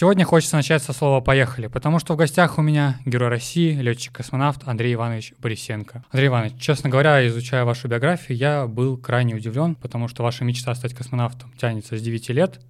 Сегодня хочется начать со слова «поехали», потому что в гостях у меня герой России, летчик-космонавт Андрей Иванович Борисенко. Андрей Иванович, честно говоря, изучая вашу биографию, я был крайне удивлен, потому что ваша мечта стать космонавтом тянется с 9 лет,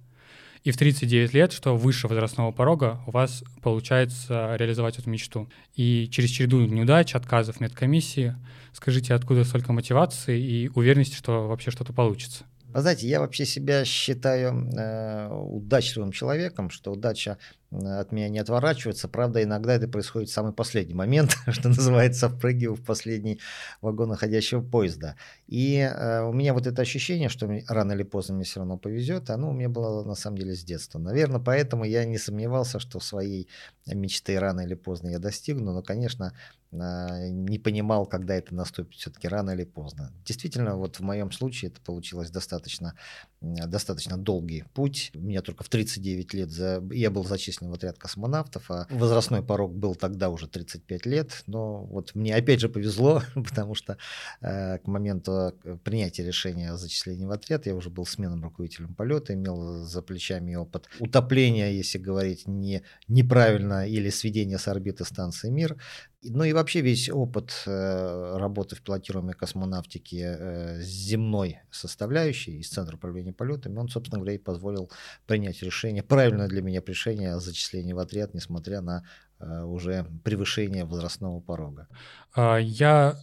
и в 39 лет, что выше возрастного порога, у вас получается реализовать эту мечту. И через череду неудач, отказов медкомиссии, скажите, откуда столько мотивации и уверенности, что вообще что-то получится? Вы знаете, я вообще себя считаю э, удачливым человеком, что удача от меня не отворачивается. Правда, иногда это происходит в самый последний момент, что называется, впрыгиваю в последний вагон находящего поезда. И э, у меня вот это ощущение, что рано или поздно мне все равно повезет, оно у меня было на самом деле с детства. Наверное, поэтому я не сомневался, что своей мечты рано или поздно я достигну, но, конечно, э, не понимал, когда это наступит все-таки рано или поздно. Действительно, вот в моем случае это получилось достаточно, достаточно долгий путь. У меня только в 39 лет за... я был зачислен в отряд космонавтов, а возрастной порог был тогда уже 35 лет. Но вот мне опять же повезло, потому что э, к моменту э, принятия решения о зачислении в отряд я уже был сменным руководителем полета, имел за плечами опыт утопления, если говорить не, неправильно, или сведения с орбиты станции «Мир». Ну и вообще весь опыт э, работы в пилотируемой космонавтике э, с земной составляющей из Центра управления полетами, он, собственно говоря, и позволил принять решение, правильное для меня решение о зачислении в отряд, несмотря на э, уже превышение возрастного порога. А, я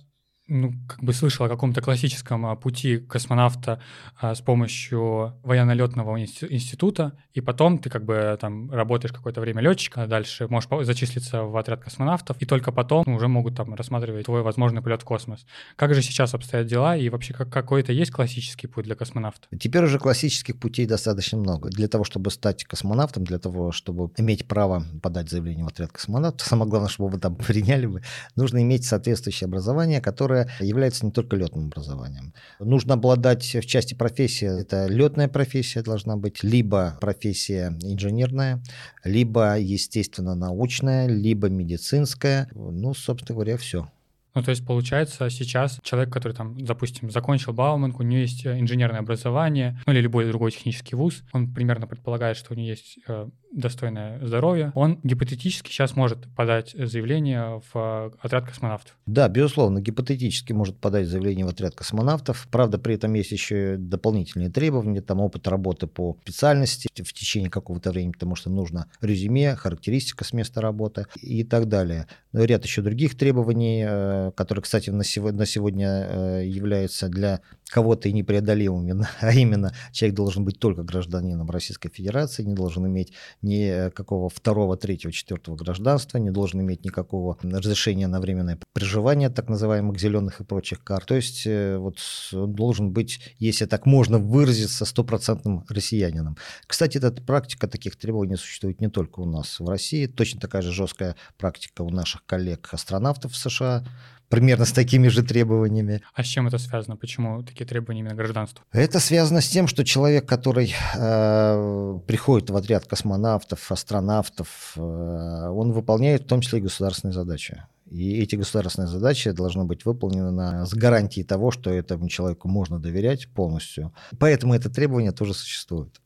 ну, как бы слышал о каком-то классическом а, пути космонавта а, с помощью военно-летного института, и потом ты как бы там работаешь какое-то время летчика, дальше можешь зачислиться в отряд космонавтов, и только потом уже могут там рассматривать твой возможный полет в космос. Как же сейчас обстоят дела, и вообще как, какой-то есть классический путь для космонавта? Теперь уже классических путей достаточно много. Для того, чтобы стать космонавтом, для того, чтобы иметь право подать заявление в отряд космонавтов, самое главное, чтобы вы там приняли нужно иметь соответствующее образование, которое которое является не только летным образованием. Нужно обладать в части профессии, это летная профессия должна быть, либо профессия инженерная, либо, естественно, научная, либо медицинская. Ну, собственно говоря, все. Ну, то есть, получается, сейчас человек, который, там, допустим, закончил Бауманку, у него есть э, инженерное образование, ну или любой другой технический вуз, он примерно предполагает, что у него есть э, достойное здоровье, он гипотетически сейчас может подать заявление в отряд космонавтов. Да, безусловно, гипотетически может подать заявление в отряд космонавтов. Правда, при этом есть еще дополнительные требования, там опыт работы по специальности в течение какого-то времени, потому что нужно резюме, характеристика с места работы и так далее. Но ряд еще других требований, э, которые, кстати, на сегодня э, являются для кого-то и непреодолимыми, а именно человек должен быть только гражданином Российской Федерации, не должен иметь никакого второго, третьего, четвертого гражданства, не должен иметь никакого разрешения на временное проживание так называемых зеленых и прочих карт. То есть э, вот он должен быть, если так можно выразиться, стопроцентным россиянином. Кстати, эта практика таких требований существует не только у нас в России, точно такая же жесткая практика у наших коллег-астронавтов в США, примерно с такими же требованиями. А с чем это связано? Почему такие требования именно гражданству? Это связано с тем, что человек, который э, приходит в отряд космонавтов, астронавтов, э, он выполняет в том числе и государственные задачи. И эти государственные задачи должны быть выполнены с гарантией того, что этому человеку можно доверять полностью. Поэтому это требование тоже существует.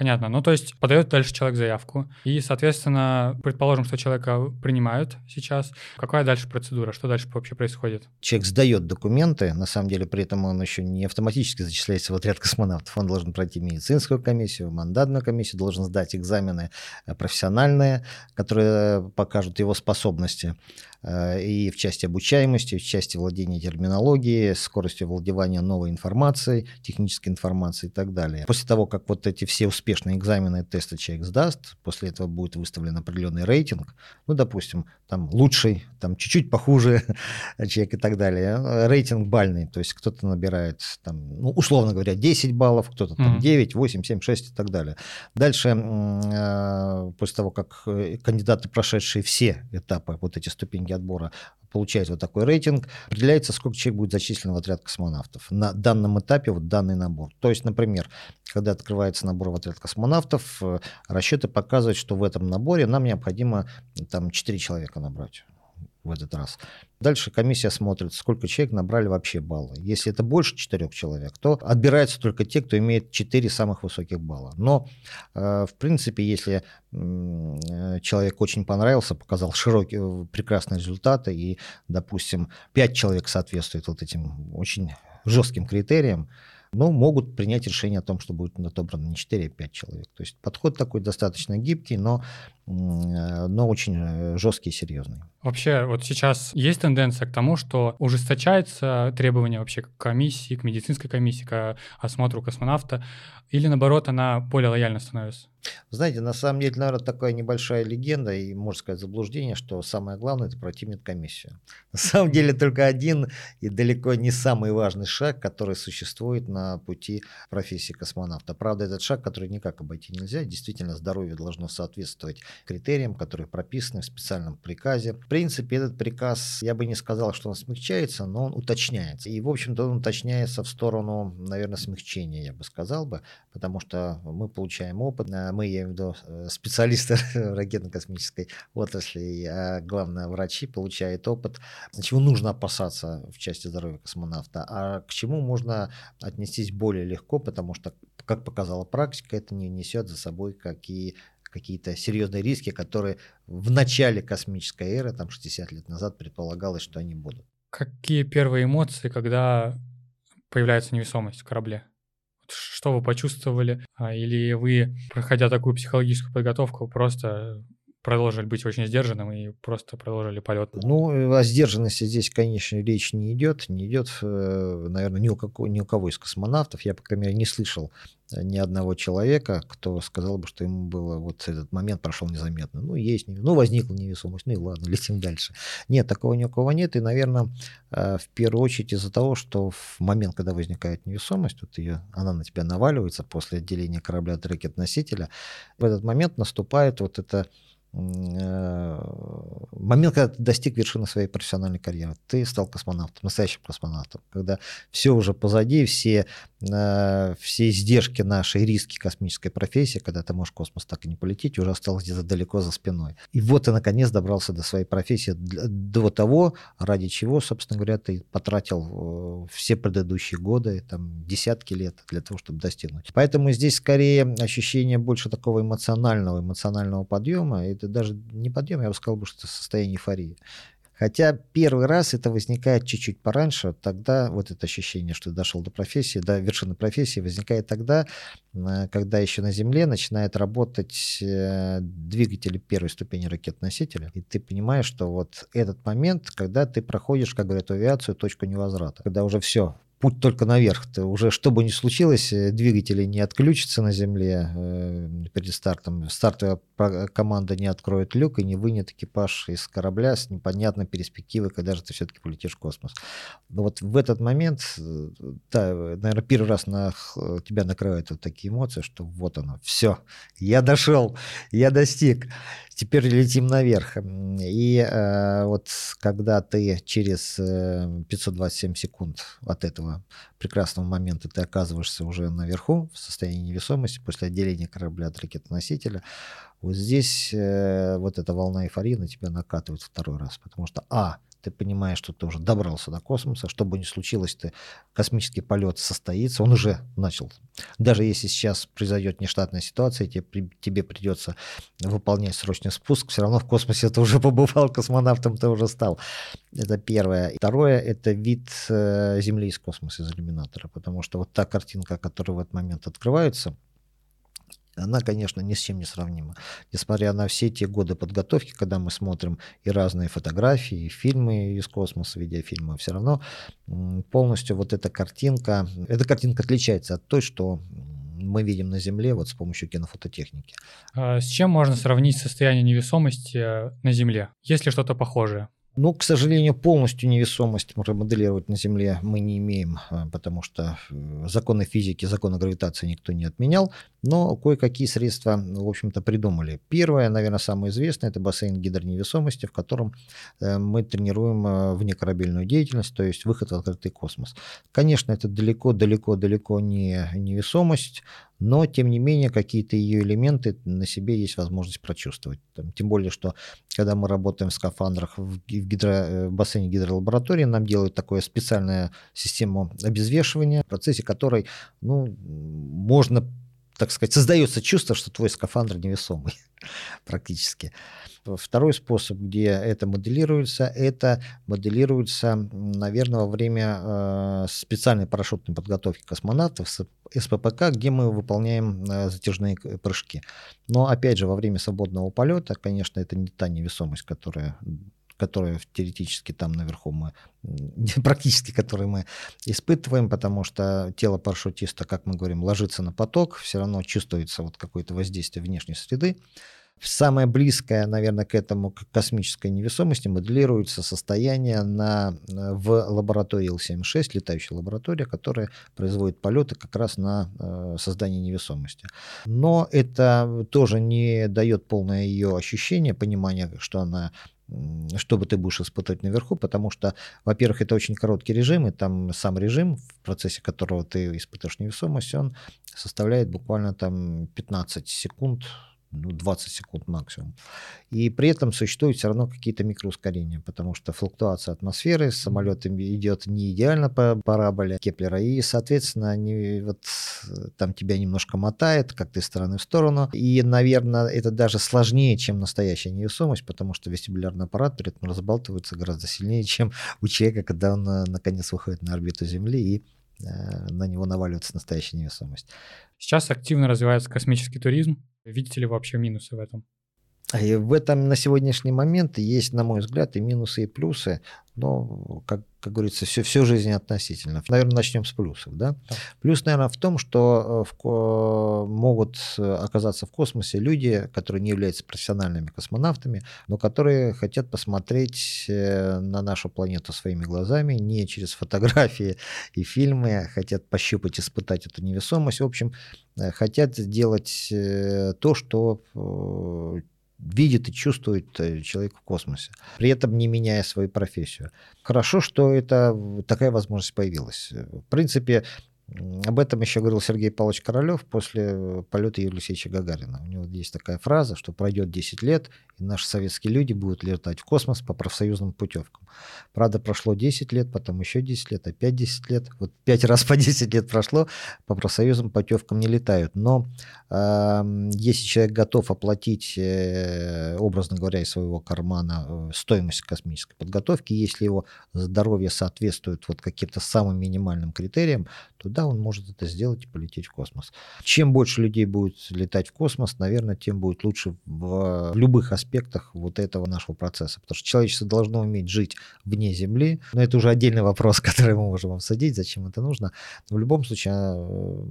Понятно. Ну, то есть подает дальше человек заявку, и, соответственно, предположим, что человека принимают сейчас. Какая дальше процедура? Что дальше вообще происходит? Человек сдает документы, на самом деле при этом он еще не автоматически зачисляется в отряд космонавтов. Он должен пройти медицинскую комиссию, мандатную комиссию, должен сдать экзамены э, профессиональные, которые покажут его способности э, и в части обучаемости, в части владения терминологией, скоростью владевания новой информацией, технической информацией и так далее. После того, как вот эти все успешные экзамены и тесты человек сдаст, после этого будет выставлен определенный рейтинг, ну, допустим, там лучший, там чуть-чуть похуже человек и так далее. Рейтинг бальный, то есть кто-то набирает, там, ну, условно говоря, 10 баллов, кто-то там mm-hmm. 9, 8, 7, 6 и так далее. Дальше, э, после того, как э, кандидаты, прошедшие все этапы, вот эти ступеньки отбора, получает вот такой рейтинг, определяется, сколько человек будет зачислен в отряд космонавтов на данном этапе, вот данный набор. То есть, например, когда открывается набор в отряд космонавтов, э, расчеты показывают, что в этом наборе нам необходимо там 4 человека набрать. В этот раз. Дальше комиссия смотрит, сколько человек набрали вообще баллы. Если это больше четырех человек, то отбираются только те, кто имеет четыре самых высоких балла. Но, э, в принципе, если э, человек очень понравился, показал широкие, прекрасные результаты, и, допустим, пять человек соответствует вот этим очень жестким критериям, но могут принять решение о том, что будет отобрано не 4, а 5 человек. То есть подход такой достаточно гибкий, но, э, но очень э, жесткий и серьезный. Вообще, вот сейчас есть тенденция к тому, что ужесточается требования вообще к комиссии, к медицинской комиссии, к осмотру космонавта, или наоборот, она более лояльно становится? Знаете, на самом деле, наверное, такая небольшая легенда и, можно сказать, заблуждение, что самое главное – это пройти медкомиссию. На самом деле, только один и далеко не самый важный шаг, который существует на пути профессии космонавта. Правда, этот шаг, который никак обойти нельзя. Действительно, здоровье должно соответствовать критериям, которые прописаны в специальном приказе. В принципе, этот приказ, я бы не сказал, что он смягчается, но он уточняется. И, в общем-то, он уточняется в сторону, наверное, смягчения, я бы сказал бы, потому что мы получаем опыт, мы, я имею в виду э, специалисты ракетно-космической отрасли, а главное, врачи получают опыт, чего нужно опасаться в части здоровья космонавта, а к чему можно отнестись более легко, потому что, как показала практика, это не несет за собой какие какие-то серьезные риски, которые в начале космической эры, там 60 лет назад, предполагалось, что они будут. Какие первые эмоции, когда появляется невесомость в корабле? что вы почувствовали, а, или вы, проходя такую психологическую подготовку, просто продолжили быть очень сдержанным и просто продолжили полет. Ну, о сдержанности здесь, конечно, речь не идет. Не идет, э, наверное, ни у, какого, ни у кого из космонавтов. Я, по крайней мере, не слышал э, ни одного человека, кто сказал бы, что ему было вот этот момент прошел незаметно. Ну, есть, ну, возникла невесомость, ну и ладно, летим дальше. Нет, такого ни у кого нет. И, наверное, э, в первую очередь из-за того, что в момент, когда возникает невесомость, вот ее, она на тебя наваливается после отделения корабля от ракет-носителя, в этот момент наступает вот это Э, момент, когда ты достиг вершины своей профессиональной карьеры, ты стал космонавтом, настоящим космонавтом, когда все уже позади, все, э, все издержки нашей, риски космической профессии, когда ты можешь в космос так и не полететь, уже осталось где-то далеко за спиной. И вот ты наконец добрался до своей профессии, до того, ради чего, собственно говоря, ты потратил э, все предыдущие годы, там, десятки лет для того, чтобы достигнуть. Поэтому здесь скорее ощущение больше такого эмоционального, эмоционального подъема, это даже не подъем, я бы сказал, что это состояние эйфории. Хотя первый раз это возникает чуть-чуть пораньше, тогда вот это ощущение, что дошел до профессии, до вершины профессии, возникает тогда, э, когда еще на Земле начинает работать э, двигатель первой ступени ракет-носителя, и ты понимаешь, что вот этот момент, когда ты проходишь, как говорят авиацию, точку невозврата, когда уже все, путь только наверх. Ты уже что бы ни случилось, э, двигатели не отключатся на земле э, перед стартом. Стартовая команда не откроет люк и не вынет экипаж из корабля с непонятной перспективой, когда же ты все-таки полетишь в космос. Но вот в этот момент, э, да, наверное, первый раз на тебя накрывают вот такие эмоции, что вот оно, все, я дошел, я достиг теперь летим наверх. И э, вот когда ты через 527 э, секунд от этого прекрасного момента ты оказываешься уже наверху в состоянии невесомости после отделения корабля от ракетоносителя, вот здесь э, вот эта волна эйфории на тебя накатывает второй раз, потому что, а, ты понимаешь, что ты уже добрался до космоса, что бы ни случилось, ты, космический полет состоится, он уже начал. Даже если сейчас произойдет нештатная ситуация, тебе, тебе придется выполнять срочный спуск, все равно в космосе ты уже побывал, космонавтом ты уже стал. Это первое. Второе, это вид э, Земли из космоса, из иллюминатора, потому что вот та картинка, которая в этот момент открывается, она, конечно, ни с чем не сравнима. Несмотря на все те годы подготовки, когда мы смотрим и разные фотографии, и фильмы из космоса, видеофильмы, все равно полностью вот эта картинка, эта картинка отличается от той, что мы видим на Земле вот с помощью кинофототехники. А с чем можно сравнить состояние невесомости э, на Земле? Есть ли что-то похожее? Ну, к сожалению, полностью невесомость моделировать на Земле мы не имеем, а, потому что э, законы физики, законы гравитации никто не отменял, но кое-какие средства, в общем-то, придумали. Первое, наверное, самое известное, это бассейн гидроневесомости, в котором э, мы тренируем э, внекорабельную деятельность, то есть выход в открытый космос. Конечно, это далеко-далеко-далеко не невесомость, но, тем не менее, какие-то ее элементы на себе есть возможность прочувствовать. Тем более, что когда мы работаем в скафандрах в, гидро, э, в бассейне гидролаборатории, нам делают такую специальную систему обезвешивания, в процессе которой ну, можно так сказать, создается чувство, что твой скафандр невесомый практически. Второй способ, где это моделируется, это моделируется, наверное, во время э, специальной парашютной подготовки космонавтов с СППК, где мы выполняем э, затяжные прыжки. Но, опять же, во время свободного полета, конечно, это не та невесомость, которая которые теоретически там наверху мы, практически которые мы испытываем, потому что тело парашютиста, как мы говорим, ложится на поток, все равно чувствуется вот какое-то воздействие внешней среды. Самое близкое, наверное, к этому к космической невесомости моделируется состояние на, в лаборатории Л-76, летающая лаборатория, которая производит полеты как раз на э, создание невесомости. Но это тоже не дает полное ее ощущение, понимание, что она что бы ты будешь испытывать наверху, потому что, во-первых, это очень короткий режим, и там сам режим, в процессе которого ты испытываешь невесомость, он составляет буквально там 15 секунд, ну, 20 секунд максимум. И при этом существуют все равно какие-то микроускорения, потому что флуктуация атмосферы, самолет идет не идеально по параболе Кеплера, и, соответственно, они, вот, там тебя немножко мотает, как ты из стороны в сторону. И, наверное, это даже сложнее, чем настоящая невесомость, потому что вестибулярный аппарат при этом разбалтывается гораздо сильнее, чем у человека, когда он, э, наконец, выходит на орбиту Земли и э, на него наваливается настоящая невесомость. Сейчас активно развивается космический туризм. Видите ли вообще минусы в этом? И в этом на сегодняшний момент есть, на мой взгляд, и минусы, и плюсы. Но, как, как говорится, все, все жизнь относительно. Наверное, начнем с плюсов. Да? Да. Плюс, наверное, в том, что э, в, могут оказаться в космосе люди, которые не являются профессиональными космонавтами, но которые хотят посмотреть э, на нашу планету своими глазами, не через фотографии и фильмы, хотят пощупать, испытать эту невесомость. В общем, э, хотят сделать то, что видит и чувствует э, человек в космосе, при этом не меняя свою профессию. Хорошо, что это, такая возможность появилась. В принципе, об этом еще говорил Сергей Павлович Королев после полета Юрия Алексеевича Гагарина. У него есть такая фраза, что пройдет 10 лет, и наши советские люди будут летать в космос по профсоюзным путевкам. Правда, прошло 10 лет, потом еще 10 лет, опять 10 лет. Вот 5 раз по 10 лет прошло, по профсоюзным путевкам не летают. Но э, если человек готов оплатить, э, образно говоря, из своего кармана э, стоимость космической подготовки, если его здоровье соответствует вот каким-то самым минимальным критериям, то да, он может это сделать и полететь в космос. Чем больше людей будет летать в космос, наверное, тем будет лучше в, в любых аспектах вот этого нашего процесса. Потому что человечество должно уметь жить вне Земли. Но это уже отдельный вопрос, который мы можем обсудить, зачем это нужно. Но в любом случае, э,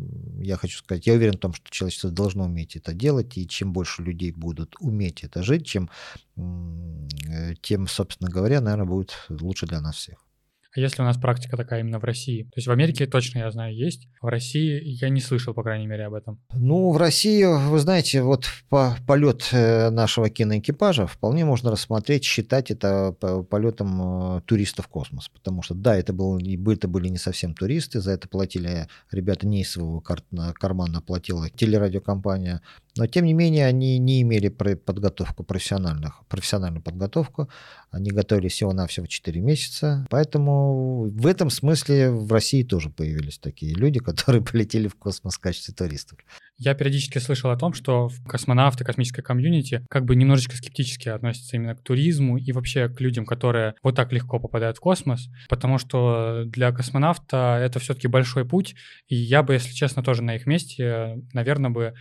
я хочу сказать, я уверен в том, что человечество должно уметь это делать, и чем больше людей будут уметь это жить, чем, э, тем, собственно говоря, наверное, будет лучше для нас всех. А если у нас практика такая именно в России? То есть в Америке точно, я знаю, есть. В России я не слышал, по крайней мере, об этом. Ну, в России, вы знаете, вот по полет э, нашего киноэкипажа вполне можно рассмотреть, считать это полетом э, туристов в космос. Потому что, да, это, был, это были не совсем туристы, за это платили ребята не из своего кармана, платила телерадиокомпания. Но, тем не менее, они не имели подготовку профессиональных, профессиональную подготовку. Они готовились всего-навсего 4 месяца. Поэтому в этом смысле в России тоже появились такие люди, которые полетели в космос в качестве туристов. Я периодически слышал о том, что космонавты, космическая комьюнити как бы немножечко скептически относятся именно к туризму и вообще к людям, которые вот так легко попадают в космос, потому что для космонавта это все-таки большой путь, и я бы, если честно, тоже на их месте, наверное, бы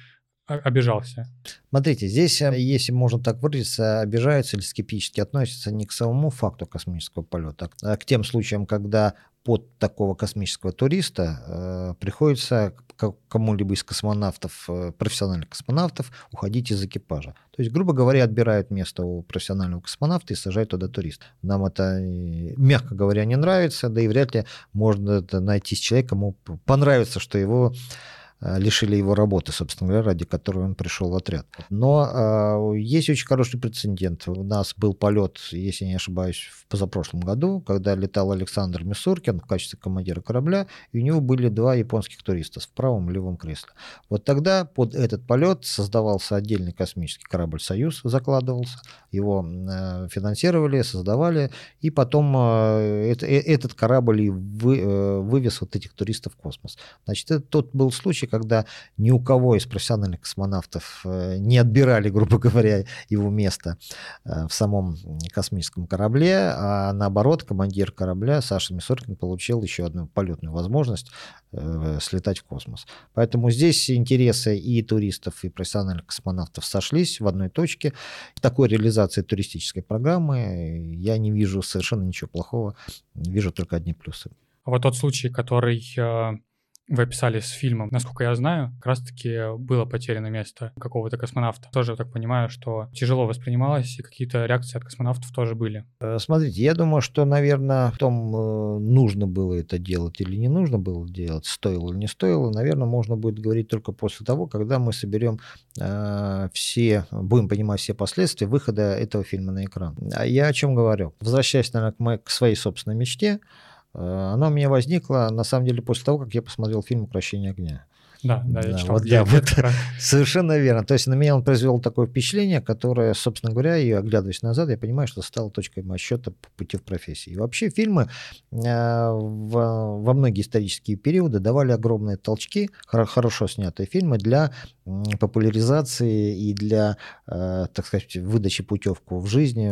обижался? Смотрите, здесь, э, если можно так выразиться, обижаются или скептически относятся не к самому факту космического полета, а к тем случаям, когда под такого космического туриста э, приходится кому-либо из космонавтов, э, профессиональных космонавтов, уходить из экипажа. То есть, грубо говоря, отбирают место у профессионального космонавта и сажают туда турист. Нам это, мягко говоря, не нравится, да и вряд ли можно найти человека, кому понравится, что его э, лишили его работы, собственно говоря, ради которой он пришел в отряд. Но э, есть очень хороший прецедент. У нас был полет, если не ошибаюсь, в позапрошлом году, когда летал Александр Мисуркин в качестве командира корабля, и у него были два японских туриста в правом и левом кресле. Вот тогда под этот полет создавался отдельный космический корабль «Союз», закладывался, его э, финансировали, создавали, и потом э, э, этот корабль и вы, вывез вот этих туристов в космос. Значит, это тот был случай, когда ни у кого из профессиональных космонавтов не отбирали, грубо говоря, его место в самом космическом корабле, а наоборот, командир корабля Саша Мисоркин получил еще одну полетную возможность слетать в космос. Поэтому здесь интересы и туристов, и профессиональных космонавтов сошлись в одной точке. В такой реализации туристической программы я не вижу совершенно ничего плохого, вижу только одни плюсы. А вот тот случай, который вы описали с фильмом, насколько я знаю, как раз-таки было потеряно место какого-то космонавта. Тоже так понимаю, что тяжело воспринималось, и какие-то реакции от космонавтов тоже были. Э, смотрите, я думаю, что, наверное, в том, э, нужно было это делать или не нужно было делать, стоило или не стоило, наверное, можно будет говорить только после того, когда мы соберем э, все, будем понимать все последствия выхода этого фильма на экран. А я о чем говорю? Возвращаясь, наверное, к, моей, к своей собственной мечте, она у меня возникла, на самом деле, после того, как я посмотрел фильм «Укрощение огня». Да, да, я читал. Вот, да, вот, совершенно верно. То есть на меня он произвел такое впечатление, которое, собственно говоря, и оглядываясь назад, я понимаю, что стало точкой отсчета по пути в профессии. И вообще фильмы э, в, во многие исторические периоды давали огромные толчки, хорошо снятые фильмы для популяризации и для, э, так сказать, выдачи путевку в жизни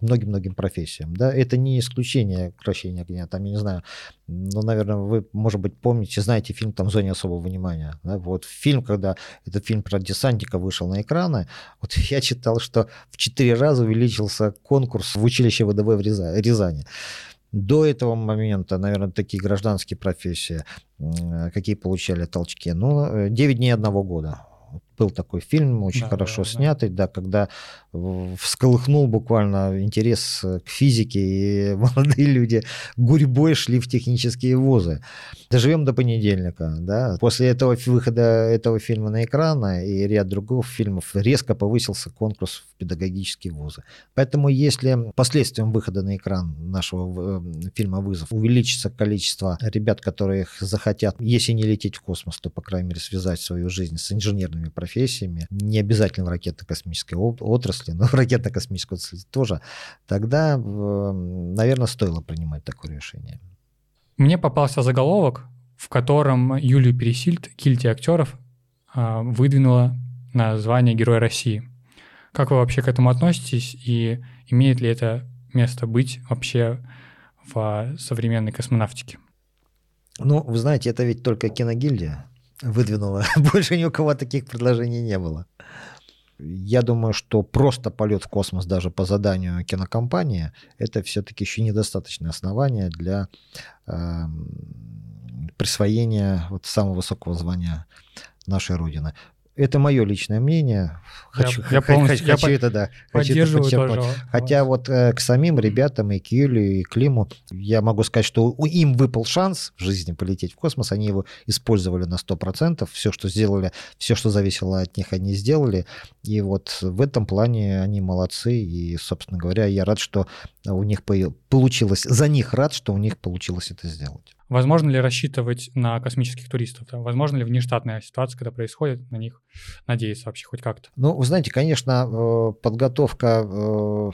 многим-многим профессиям. Да? Это не исключение «Укрощения огня». Там, я не знаю, ну, наверное, вы, может быть, помните, знаете фильм там «Зоне особого внимания». Да? Вот фильм, когда этот фильм про десантника вышел на экраны, вот я читал, что в четыре раза увеличился конкурс в училище ВДВ в Рязани. До этого момента, наверное, такие гражданские профессии, какие получали толчки, ну, 9 дней одного года был такой фильм, очень да, хорошо да, снятый, да. да, когда всколыхнул буквально интерес к физике, и молодые люди гурьбой шли в технические вузы. Доживем до понедельника, да. После этого выхода этого фильма на экран и ряд других фильмов резко повысился конкурс в педагогические вузы. Поэтому если последствием выхода на экран нашего э, фильма «Вызов» увеличится количество ребят, которые захотят, если не лететь в космос, то, по крайней мере, связать свою жизнь с инженерными профессиями, профессиями, не обязательно в ракетно-космической отрасли, но в ракетно-космической отрасли тоже, тогда, наверное, стоило принимать такое решение. Мне попался заголовок, в котором Юлию Пересильд, кильти актеров, а, выдвинула на звание Героя России. Как вы вообще к этому относитесь и имеет ли это место быть вообще в современной космонавтике? Ну, вы знаете, это ведь только киногильдия выдвинула. Больше ни у кого таких предложений не было. Я думаю, что просто полет в космос даже по заданию кинокомпании это все-таки еще недостаточное основание для э, присвоения вот самого высокого звания нашей Родины. Это мое личное мнение. Хочу, я, я полностью, хочу, я это, да, поддерживаю хочу это тоже. Хотя вот э, к самим ребятам, и к Юлию, и Климу, я могу сказать, что им выпал шанс в жизни полететь в космос, они его использовали на 100%, все, что сделали, все, что зависело от них, они сделали, и вот в этом плане они молодцы, и, собственно говоря, я рад, что у них получилось, за них рад, что у них получилось это сделать. Возможно ли рассчитывать на космических туристов? Возможно ли внештатная ситуация, когда происходит, на них надеяться вообще хоть как-то? Ну, вы знаете, конечно, э, подготовка э,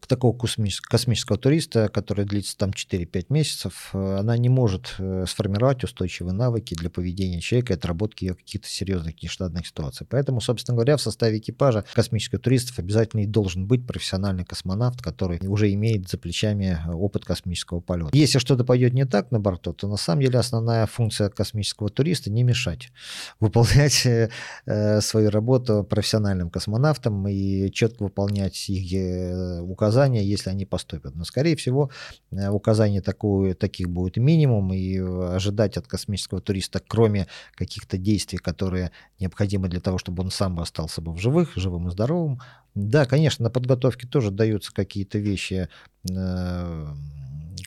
к такого космического туриста, который длится там 4-5 месяцев, э, она не может сформировать устойчивые навыки для поведения человека и отработки каких-то серьезных нештатных ситуаций. Поэтому, собственно говоря, в составе экипажа космических туристов обязательно и должен быть профессиональный космонавт, который уже имеет за плечами опыт космического полета. Если что-то пойдет не так на борту, то на самом деле основная функция космического туриста не мешать выполнять э, свою работу профессиональным космонавтам и четко выполнять их э, указания, если они поступят. Но, скорее всего, э, указаний такую, таких будет минимум, и ожидать от космического туриста, кроме каких-то действий, которые необходимы для того, чтобы он сам остался бы в живых, живым и здоровым, да, конечно, на подготовке тоже даются какие-то вещи,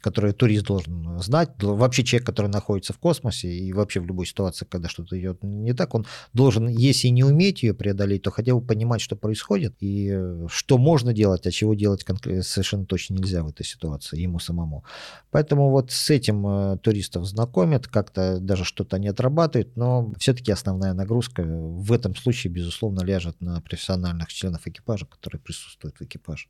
которые турист должен знать. Вообще человек, который находится в космосе и вообще в любой ситуации, когда что-то идет не так, он должен, если не уметь ее преодолеть, то хотя бы понимать, что происходит и э, что можно делать, а чего делать совершенно точно нельзя в этой ситуации ему самому. Поэтому вот с этим э, туристов знакомят, как-то даже что-то они отрабатывают, но все-таки основная нагрузка в этом случае, безусловно, ляжет на профессиональных членов экипажа, которые присутствуют в экипаже.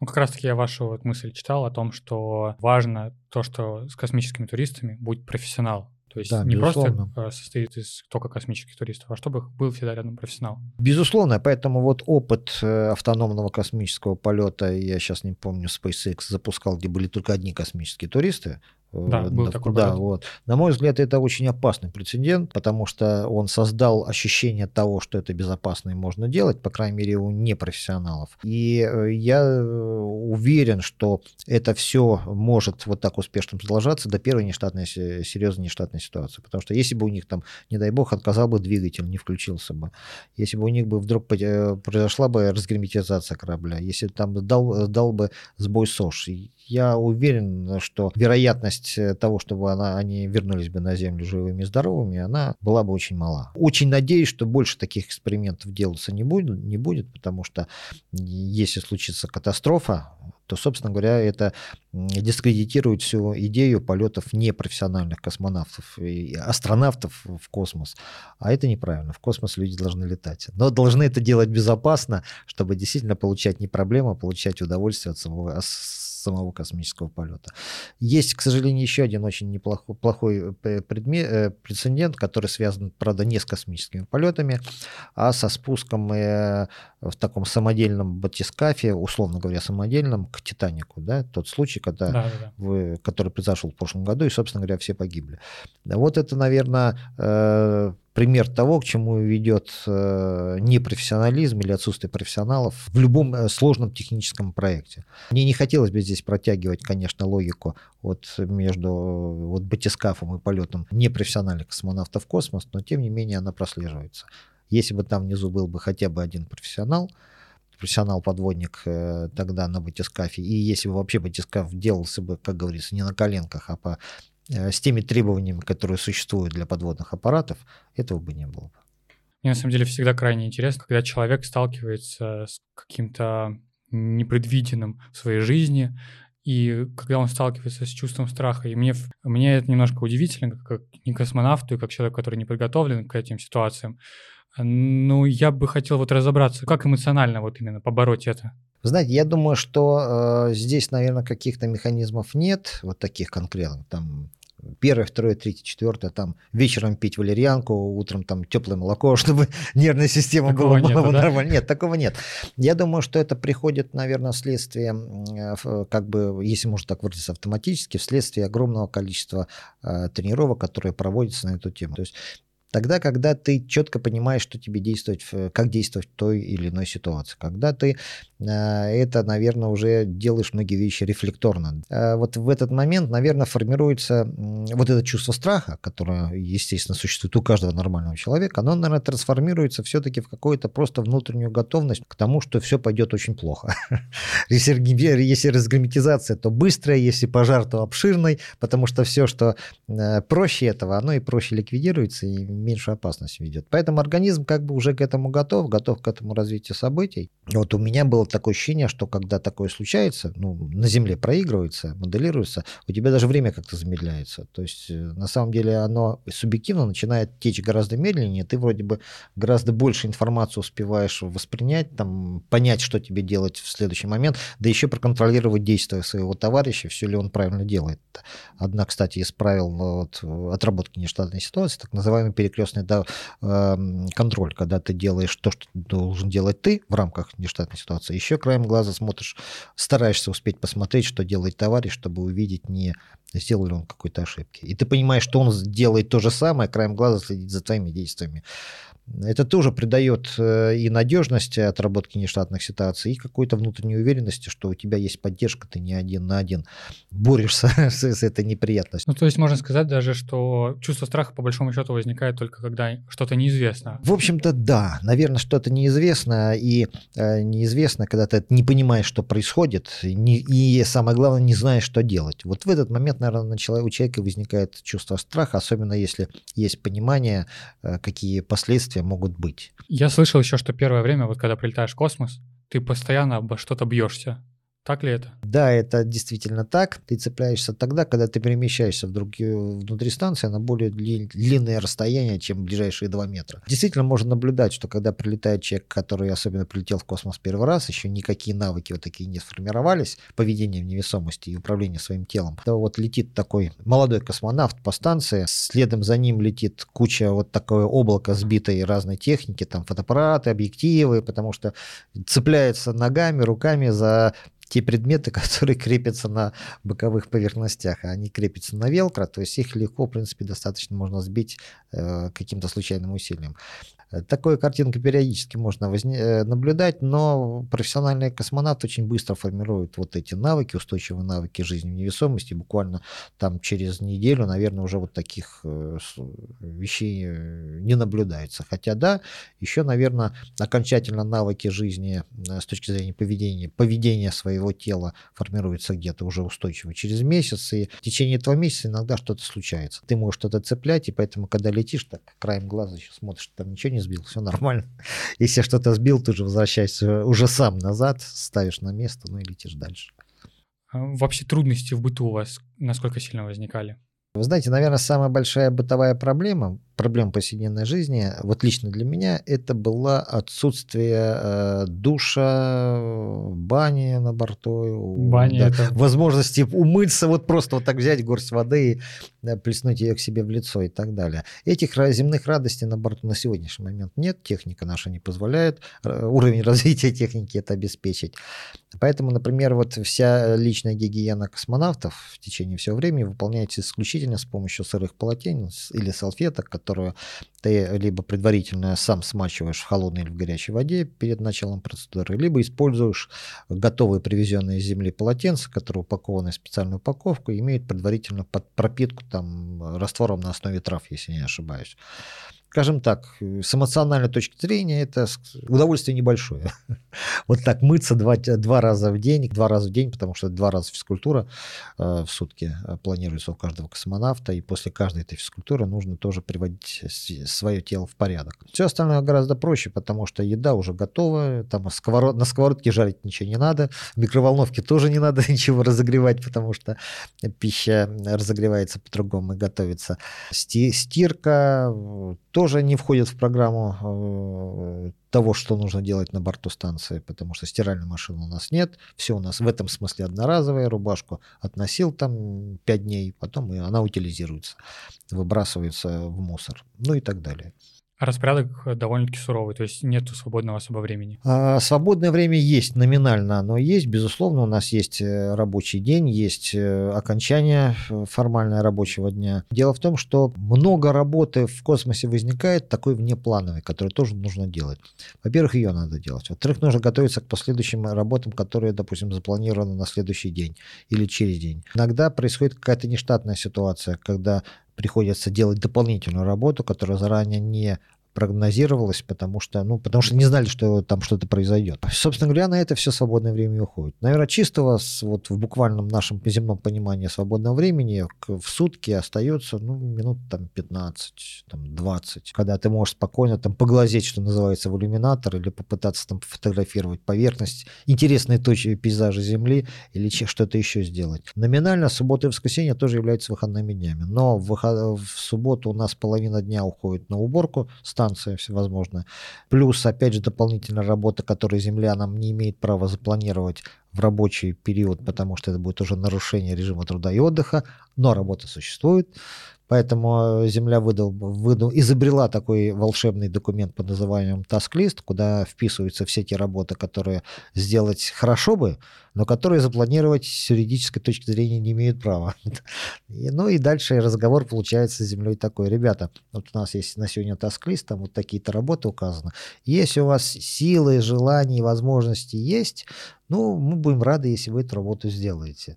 Ну, как раз-таки я вашу вот мысль читал о том, что важно то, что с космическими туристами будет профессионал. То есть да, не безусловно. просто состоит из только космических туристов, а чтобы был всегда рядом профессионал. Безусловно, поэтому вот опыт э, автономного космического полета, я сейчас не помню, SpaceX запускал, где были только одни космические туристы, да, э, был такой да, вот. На мой взгляд, это очень опасный прецедент, потому что он создал ощущение того, что это безопасно и можно делать, по крайней мере, у непрофессионалов. И э, я э, уверен, что это все может вот так успешно продолжаться до первой нештатной, серьезной нештатной ситуации. Потому что если бы у них там, не дай бог, отказал бы двигатель, не включился бы, если бы у них бы вдруг произошла бы разгерметизация корабля, если там дал, дал бы сбой СОЖ, я уверен, что вероятность э, того, чтобы она, они вернулись бы на Землю живыми и здоровыми, она была бы очень мала. Очень надеюсь, что больше таких экспериментов делаться не будет, не будет потому что если случится катастрофа, то, собственно говоря, это дискредитирует всю идею полетов непрофессиональных космонавтов и астронавтов в космос. А это неправильно. В космос люди должны летать. Но должны это делать безопасно, чтобы действительно получать не проблему, а получать удовольствие от самого самого космического полета. Есть, к сожалению, еще один очень неплохой плохой э, предмет, э, прецедент, который связан, правда, не с космическими полетами, а со спуском э, в таком самодельном батискафе, условно говоря, самодельном, к Титанику. Да? Тот случай, когда да, да. Вы, который произошел в прошлом году, и, собственно говоря, все погибли. Вот это, наверное, пример того, к чему ведет э, непрофессионализм или отсутствие профессионалов в любом э, сложном техническом проекте. Мне не хотелось бы здесь протягивать, конечно, логику вот между вот батискафом и полетом непрофессиональных космонавтов в космос, но тем не менее она прослеживается. Если бы там внизу был бы хотя бы один профессионал, профессионал-подводник э, тогда на батискафе, и если бы вообще батискаф делался бы, как говорится, не на коленках, а по Э, с теми требованиями, которые существуют для подводных аппаратов, этого бы не было бы. Мне на самом деле всегда крайне интересно, когда человек сталкивается с каким-то непредвиденным в своей жизни, и когда он сталкивается с чувством страха. И мне, мне это немножко удивительно, как не космонавту и как человек, который не подготовлен к этим ситуациям. Ну, я бы хотел вот разобраться, как эмоционально вот именно побороть это. Знаете, я думаю, что э, здесь, наверное, каких-то механизмов нет, вот таких конкретных, там первое, второе, третье, четвертое, там вечером пить валерьянку, утром там теплое молоко, чтобы нервная система такого была, была да? нормальной. Нет, такого нет. Я думаю, что это приходит, наверное, вследствие, как бы, если можно так выразиться, автоматически, вследствие огромного количества э, тренировок, которые проводятся на эту тему. То есть Тогда, когда ты четко понимаешь, что тебе действовать, как действовать в той или иной ситуации. Когда ты э, это, наверное, уже делаешь многие вещи рефлекторно. Э, вот в этот момент, наверное, формируется вот это чувство страха, которое, естественно, существует у каждого нормального человека, оно, наверное, трансформируется все-таки в какую-то просто внутреннюю готовность к тому, что все пойдет очень плохо. Если разгерметизация, то быстрая, если пожар, то обширный, потому что все, что э, проще этого, оно и проще ликвидируется, и меньшую опасность ведет. Поэтому организм как бы уже к этому готов, готов к этому развитию событий. Вот у меня было такое ощущение, что когда такое случается, ну, на Земле проигрывается, моделируется, у тебя даже время как-то замедляется. То есть, э, на самом деле, оно субъективно начинает течь гораздо медленнее, ты вроде бы гораздо больше информации успеваешь воспринять, там, понять, что тебе делать в следующий момент, да еще проконтролировать действия своего товарища, все ли он правильно делает. Одна, кстати, из правил вот, отработки нештатной ситуации, так называемый перекрестный да, эм, контроль, когда ты делаешь то, что должен делать ты в рамках нештатной ситуации. Еще краем глаза смотришь, стараешься успеть посмотреть, что делает товарищ, чтобы увидеть не сделал ли он какой-то ошибки. И ты понимаешь, что он делает то же самое, краем глаза следить за твоими действиями. Это тоже придает э, и надежности отработки нештатных ситуаций, и какой-то внутренней уверенности, что у тебя есть поддержка, ты не один на один борешься с, с этой неприятностью. Ну, то есть можно сказать даже, что чувство страха по большому счету возникает только когда что-то неизвестно. В общем-то, да. Наверное, что-то неизвестно, и э, неизвестно, когда ты не понимаешь, что происходит, не, и самое главное, не знаешь, что делать. Вот в этот момент, наверное, у человека возникает чувство страха, особенно если есть понимание, э, какие последствия последствия могут быть. Я слышал еще, что первое время, вот когда прилетаешь в космос, ты постоянно обо что-то бьешься. Так ли это? Да, это действительно так. Ты цепляешься тогда, когда ты перемещаешься в другие, внутри станции на более длинное расстояние, чем ближайшие два метра. Действительно можно наблюдать, что когда прилетает человек, который особенно прилетел в космос первый раз, еще никакие навыки вот такие не сформировались, поведение в невесомости и управление своим телом, то вот летит такой молодой космонавт по станции, следом за ним летит куча вот такое облако сбитой разной техники, там фотоаппараты, объективы, потому что цепляется ногами, руками за те предметы, которые крепятся на боковых поверхностях, а они крепятся на велкро, то есть их легко, в принципе, достаточно можно сбить э, каким-то случайным усилием. Э, такую картинку периодически можно возне- э, наблюдать, но профессиональные космонавты очень быстро формируют вот эти навыки, устойчивые навыки жизни в невесомости. Буквально там через неделю, наверное, уже вот таких э, вещей не наблюдается. Хотя да, еще, наверное, окончательно навыки жизни с точки зрения поведения, поведения своего тела формируются где-то уже устойчиво через месяц, и в течение этого месяца иногда что-то случается. Ты можешь что-то цеплять, и поэтому, когда летишь, так краем глаза еще смотришь, там ничего не не сбил, все нормально. Если что-то сбил, ты же возвращаешься уже сам назад, ставишь на место, ну и летишь дальше. А вообще трудности в быту у вас насколько сильно возникали? Вы знаете, наверное, самая большая бытовая проблема проблем повседневной жизни, вот лично для меня, это было отсутствие э, душа, бани на борту, бани да, это... возможности умыться, вот просто вот так взять горсть воды и да, плеснуть ее к себе в лицо и так далее. Этих земных радостей на борту на сегодняшний момент нет, техника наша не позволяет, э, уровень развития техники это обеспечить. Поэтому, например, вот вся личная гигиена космонавтов в течение всего времени выполняется исключительно с помощью сырых полотенец или салфеток, которую ты либо предварительно сам смачиваешь в холодной или в горячей воде перед началом процедуры, либо используешь готовые привезенные из земли полотенца, которые упакованы в специальную упаковку имеют предварительно под пропитку там раствором на основе трав, если не ошибаюсь скажем так, с эмоциональной точки зрения это удовольствие небольшое. Вот так мыться два, два раза в день, два раза в день, потому что два раза физкультура э, в сутки э, планируется у каждого космонавта, и после каждой этой физкультуры нужно тоже приводить свое тело в порядок. Все остальное гораздо проще, потому что еда уже готова, там сковород, на сковородке жарить ничего не надо, в микроволновке тоже не надо ничего разогревать, потому что пища разогревается по-другому и готовится. Стирка, тоже не входит в программу э, того, что нужно делать на борту станции, потому что стиральной машины у нас нет. Все у нас в этом смысле одноразовая. Рубашку относил там 5 дней, потом и она утилизируется, выбрасывается в мусор, ну и так далее. Распорядок э, довольно-таки суровый, то есть нет свободного особо времени. А, свободное время есть, номинально оно есть. Безусловно, у нас есть э, рабочий день, есть э, окончание формальное рабочего дня. Дело в том, что много работы в космосе возникает такой внеплановой, которую тоже нужно делать. Во-первых, ее надо делать. Во-вторых, нужно готовиться к последующим работам, которые, допустим, запланированы на следующий день или через день. Иногда происходит какая-то нештатная ситуация, когда приходится делать дополнительную работу, которая заранее не прогнозировалось, потому что, ну, потому что не знали, что там что-то произойдет. Собственно говоря, на это все свободное время уходит. Наверное, чистого, вот в буквальном нашем земном понимании свободного времени в сутки остается, ну, минут там 15, там 20, когда ты можешь спокойно там поглазеть, что называется, в иллюминатор или попытаться там фотографировать поверхность, интересные точки пейзажа Земли или что-то еще сделать. Номинально суббота и воскресенье тоже являются выходными днями, но в, выход... в субботу у нас половина дня уходит на уборку, станции станция всевозможная. Плюс, опять же, дополнительная работа, которую Земля нам не имеет права запланировать в рабочий период, потому что это будет уже нарушение режима труда и отдыха, но работа существует. Поэтому Земля выдал, выдал, изобрела такой волшебный документ под названием Task-лист, куда вписываются все те работы, которые сделать хорошо бы, но которые запланировать с юридической точки зрения не имеют права. Ну и дальше разговор получается с Землей такой. Ребята, вот у нас есть на сегодня Task-лист, там вот такие-то работы указаны. Если у вас силы, желания и возможности есть, ну, мы будем рады, если вы эту работу сделаете.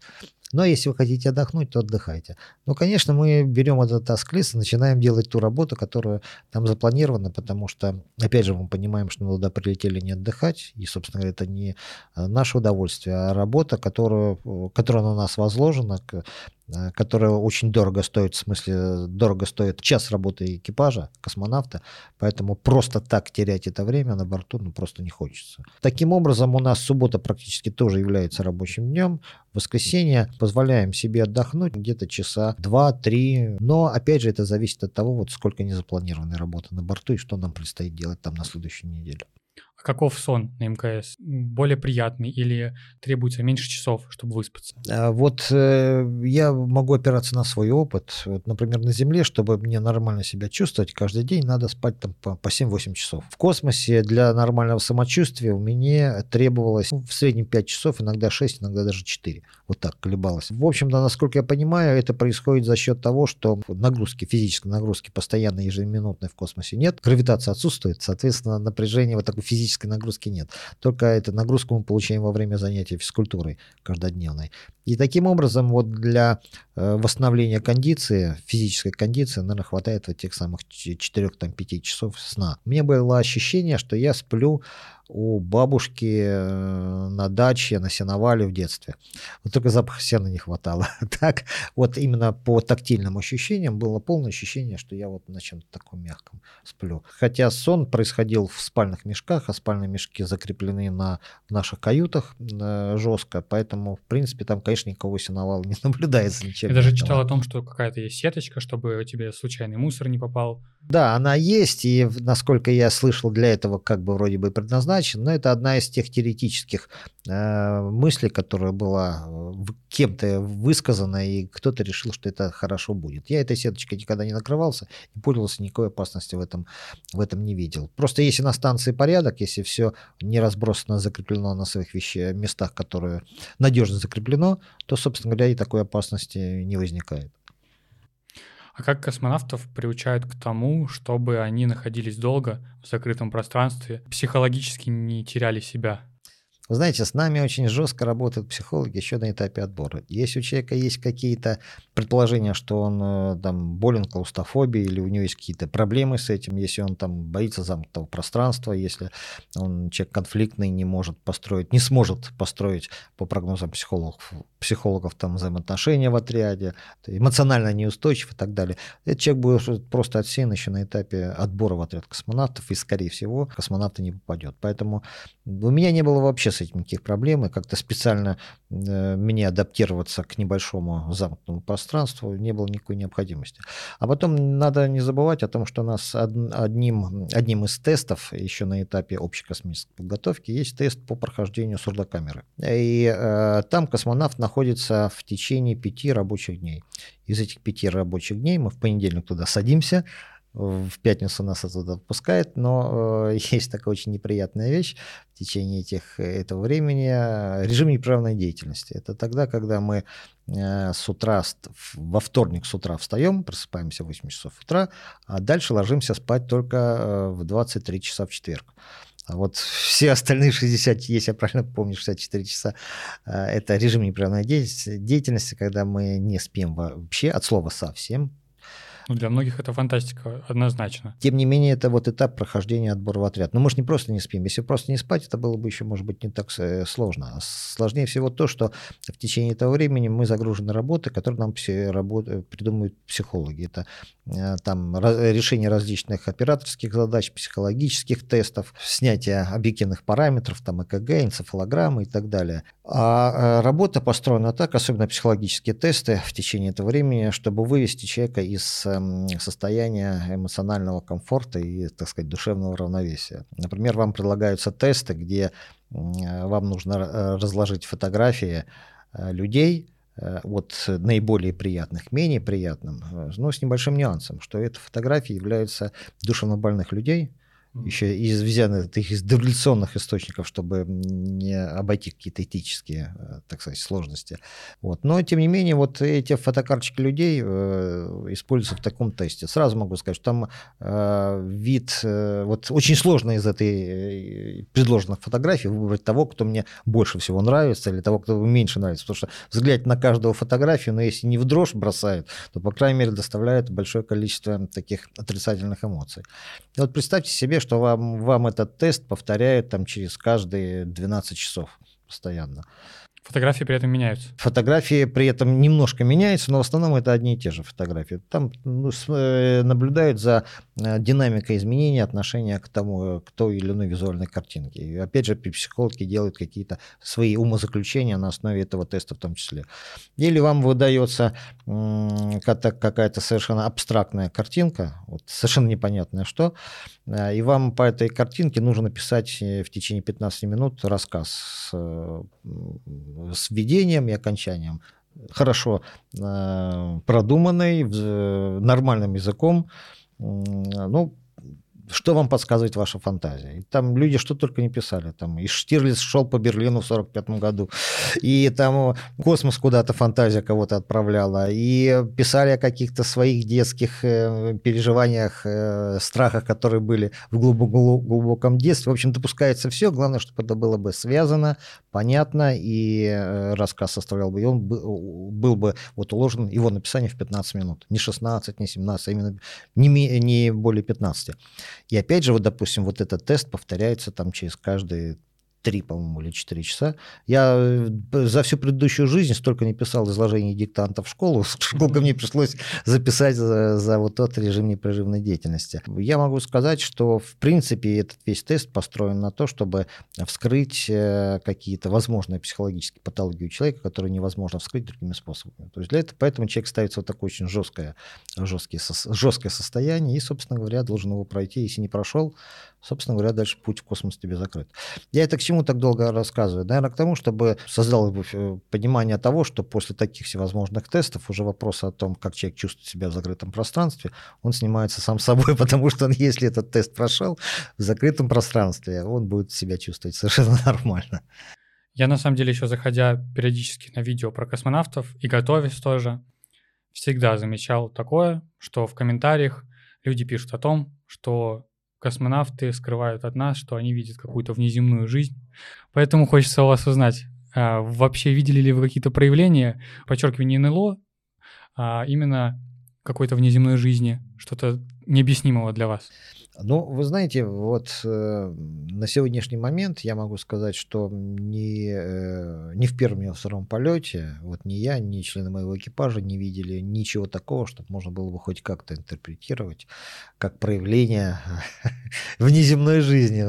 Но если вы хотите отдохнуть, то отдыхайте. Ну, конечно, мы берем этот таск-лист и начинаем делать ту работу, которая там запланирована, потому что, опять же, мы понимаем, что мы туда прилетели не отдыхать, и, собственно говоря, это не э, наше удовольствие, а работа, которую, э, которая на нас возложена, которая очень дорого стоит, в смысле, дорого стоит час работы экипажа, космонавта, поэтому просто так терять это время на борту ну, просто не хочется. Таким образом, у нас суббота практически тоже является рабочим днем, воскресенье позволяем себе отдохнуть где-то часа 2-3, но опять же это зависит от того, вот сколько незапланированной работы на борту и что нам предстоит делать там на следующую неделю. Каков сон на МКС? Более приятный или требуется меньше часов, чтобы выспаться? А вот э, я могу опираться на свой опыт. Вот, например, на Земле, чтобы мне нормально себя чувствовать, каждый день надо спать там по 7-8 часов. В космосе для нормального самочувствия у меня требовалось ну, в среднем 5 часов, иногда 6, иногда даже 4. Вот так колебалось. В общем-то, насколько я понимаю, это происходит за счет того, что нагрузки, физической нагрузки постоянно ежеминутной в космосе нет, гравитация отсутствует, соответственно, напряжение вот такой физической физической нагрузки нет. Только эту нагрузку мы получаем во время занятий физкультурой каждодневной. И таким образом вот для э, восстановления кондиции, физической кондиции, наверное, хватает вот тех самых 4-5 часов сна. У меня было ощущение, что я сплю у бабушки э, на даче, на сеновале в детстве. Вот только запаха сена не хватало. Так, вот именно по тактильным ощущениям было полное ощущение, что я вот на чем-то таком мягком сплю. Хотя сон происходил в спальных мешках, а спальные мешки закреплены на наших каютах э, жестко, поэтому, в принципе, там, конечно, никого сеновала не наблюдается. Ничем я даже читал о том, что какая-то есть сеточка, чтобы тебе случайный мусор не попал. Да, она есть, и насколько я слышал, для этого как бы вроде бы предназначен, но это одна из тех теоретических э, мыслей, которая была э, кем-то высказана, и кто-то решил, что это хорошо будет. Я этой сеточкой никогда не накрывался, не пользовался, никакой опасности в этом, в этом не видел. Просто если на станции порядок, если все не разбросано, закреплено на своих вещах, местах, которые надежно закреплено, то, собственно говоря, и такой опасности не возникает. А как космонавтов приучают к тому, чтобы они находились долго в закрытом пространстве, психологически не теряли себя? Вы знаете, с нами очень жестко работают психологи еще на этапе отбора. Если у человека есть какие-то предположения, что он э, там болен клаустрофобией или у него есть какие-то проблемы с этим, если он там боится замкнутого пространства, если он человек конфликтный, не может построить, не сможет построить по прогнозам психологов, психологов там взаимоотношения в отряде, эмоционально неустойчив и так далее. Этот человек будет просто отсеян еще на этапе отбора в отряд космонавтов, и, скорее всего, космонавта не попадет. Поэтому у меня не было вообще с этим никаких проблем, и как-то специально э, мне адаптироваться к небольшому замкнутому пространству не было никакой необходимости. А потом надо не забывать о том, что у нас одним, одним из тестов еще на этапе общей космической подготовки есть тест по прохождению сурдокамеры. И э, там космонавт находится в течение пяти рабочих дней. Из этих пяти рабочих дней мы в понедельник туда садимся, в пятницу нас оттуда отпускает, но э, есть такая очень неприятная вещь в течение этих, этого времени. Режим непрерывной деятельности. Это тогда, когда мы э, с утра, во вторник с утра встаем, просыпаемся в 8 часов утра, а дальше ложимся спать только э, в 23 часа в четверг. А вот все остальные 60, если я правильно помню, 64 часа, это режим непрерывной деятельности, когда мы не спим вообще, от слова совсем, ну, для многих это фантастика, однозначно. Тем не менее, это вот этап прохождения отбора в отряд. Но мы же не просто не спим. Если просто не спать, это было бы еще, может быть, не так э, сложно. А сложнее всего то, что в течение этого времени мы загружены работой, которые нам все работы, придумывают психологи. Это э, там решение различных операторских задач, психологических тестов, снятие объективных параметров, там ЭКГ, энцефалограммы и так далее. А э, работа построена так, особенно психологические тесты в течение этого времени, чтобы вывести человека из состояния эмоционального комфорта и, так сказать, душевного равновесия. Например, вам предлагаются тесты, где вам нужно э, разложить фотографии э, людей, э, от наиболее приятных к менее приятным, э, но с небольшим нюансом, что эти фотографии являются душевно больных людей, еще из взятых из дореволюционных источников, чтобы не обойти какие-то этические, э, так сказать, сложности. Вот. Но, тем не менее, вот эти фотокарточки людей э, используются в таком тесте. Сразу могу сказать, что там э, вид... Э, вот очень сложно из этой э, предложенных фотографий выбрать того, кто мне больше всего нравится, или того, кто меньше нравится. Потому что взглянуть на каждую фотографию, но если не в дрожь бросает, то, по крайней мере, доставляет большое количество таких отрицательных эмоций. И вот представьте себе, что вам, вам этот тест повторяют там через каждые 12 часов постоянно. Фотографии при этом меняются. Фотографии при этом немножко меняются, но в основном это одни и те же фотографии. Там ну, э, наблюдают за э, динамикой изменения отношения к тому, к той или иной визуальной картинке. И опять же, психологи делают какие-то свои умозаключения на основе этого теста в том числе. Или вам выдается какая-то совершенно абстрактная картинка, вот совершенно непонятное что, э, и вам по этой картинке нужно написать в течение 15 минут рассказ с введением и окончанием. Хорошо э, продуманный, э, нормальным языком. Ну, что вам подсказывает ваша фантазия. И там люди что только не писали. Там и Штирлиц шел по Берлину в 45 году, и там космос куда-то фантазия кого-то отправляла, и писали о каких-то своих детских э, переживаниях, э, страхах, которые были в глубоком детстве. В общем, допускается все. Главное, чтобы это было бы связано, понятно, и э, рассказ составлял бы, и он был бы вот уложен, его написание в 15 минут. Не 16, не 17, а именно не, не более 15. И опять же, вот, допустим, вот этот тест повторяется там через каждые три, по-моему, или четыре часа. Я э, за всю предыдущую жизнь столько не писал изложений диктантов в школу, сколько мне пришлось записать за, за вот тот режим непрерывной деятельности. Я могу сказать, что, в принципе, этот весь тест построен на то, чтобы вскрыть э, какие-то возможные психологические патологии у человека, которые невозможно вскрыть другими способами. То есть для этого, поэтому человек ставится в такое очень жесткое, жесткое, жесткое состояние и, собственно говоря, должен его пройти. Если не прошел, собственно говоря, дальше путь в космос тебе закрыт. Я это к чему так долго рассказываю? Наверное, к тому, чтобы создал э, понимание того, что после таких всевозможных тестов уже вопрос о том, как человек чувствует себя в закрытом пространстве, он снимается сам собой, потому что он, если этот тест прошел в закрытом пространстве, он будет себя чувствовать совершенно нормально. Я, на самом деле, еще заходя периодически на видео про космонавтов и готовясь тоже, всегда замечал такое, что в комментариях люди пишут о том, что космонавты скрывают от нас, что они видят какую-то внеземную жизнь. Поэтому хочется у вас узнать, а, вообще видели ли вы какие-то проявления, подчеркиваю, не НЛО, а именно какой-то внеземной жизни, что-то необъяснимого для вас? Ну, вы знаете, вот э, на сегодняшний момент я могу сказать, что ни, э, ни в первом, ни во втором полете, вот ни я, ни члены моего экипажа не видели ничего такого, чтобы можно было бы хоть как-то интерпретировать как проявление внеземной жизни.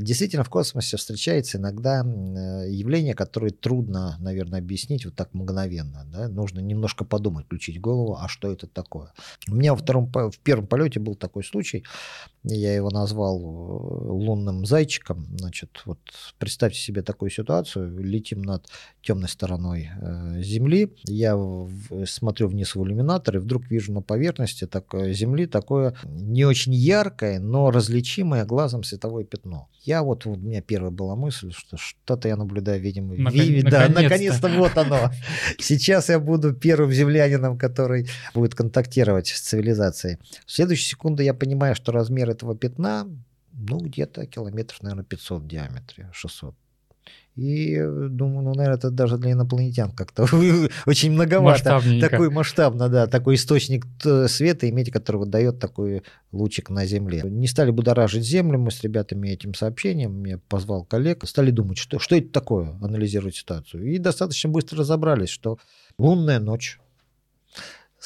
Действительно, в космосе встречается иногда э, явления, которые трудно, наверное, объяснить вот так мгновенно. Да? Нужно немножко подумать, включить голову, а что это такое. У меня во втором, в первом полете был такой случай, я его назвал э, лунным зайчиком. Значит, вот представьте себе такую ситуацию. Летим над темной стороной э, Земли. Я смотрю вниз в иллюминатор и вдруг вижу на поверхности такое, Земли такое не очень яркое, но различимое глазом световое пятно. Я вот, у меня первая была мысль, что что-то я наблюдаю, видимо, Након- ви- да, наконец-то вот оно. Сейчас я буду первым землянином, который будет контактировать с цивилизацией. В следующую секунду я понимаю, что размер этого пятна, ну, где-то километров, наверное, 500 в диаметре, 600. И э, думаю, ну, наверное, это даже для инопланетян как-то очень многовато. Такой масштабно, да, такой источник света иметь, который дает такой лучик на Земле. Не стали будоражить Землю мы с ребятами этим сообщением, я позвал коллег, стали думать, что, что это такое, анализировать ситуацию. И достаточно быстро разобрались, что лунная ночь,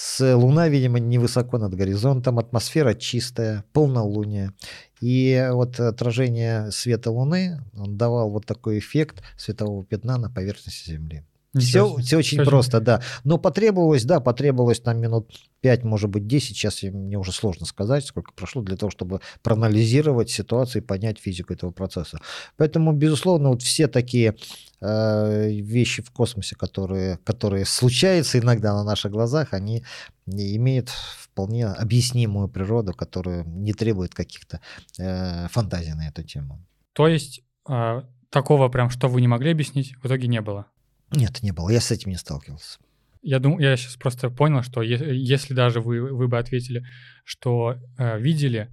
с Луна, видимо, невысоко над горизонтом, атмосфера чистая, полнолуние. И вот отражение света Луны, он давал вот такой эффект светового пятна на поверхности Земли. Все, все очень все просто, да. Но потребовалось, да, потребовалось там минут 5, может быть, 10, сейчас мне уже сложно сказать, сколько прошло, для того, чтобы проанализировать ситуацию и понять физику этого процесса. Поэтому, безусловно, вот все такие э, вещи в космосе, которые, которые случаются иногда на наших глазах, они имеют вполне объяснимую природу, которая не требует каких-то э, фантазий на эту тему. То есть э, такого прям, что вы не могли объяснить, в итоге не было? Нет, не было. Я с этим не сталкивался. Я думаю, я сейчас просто понял, что если даже вы, вы бы ответили, что э, видели,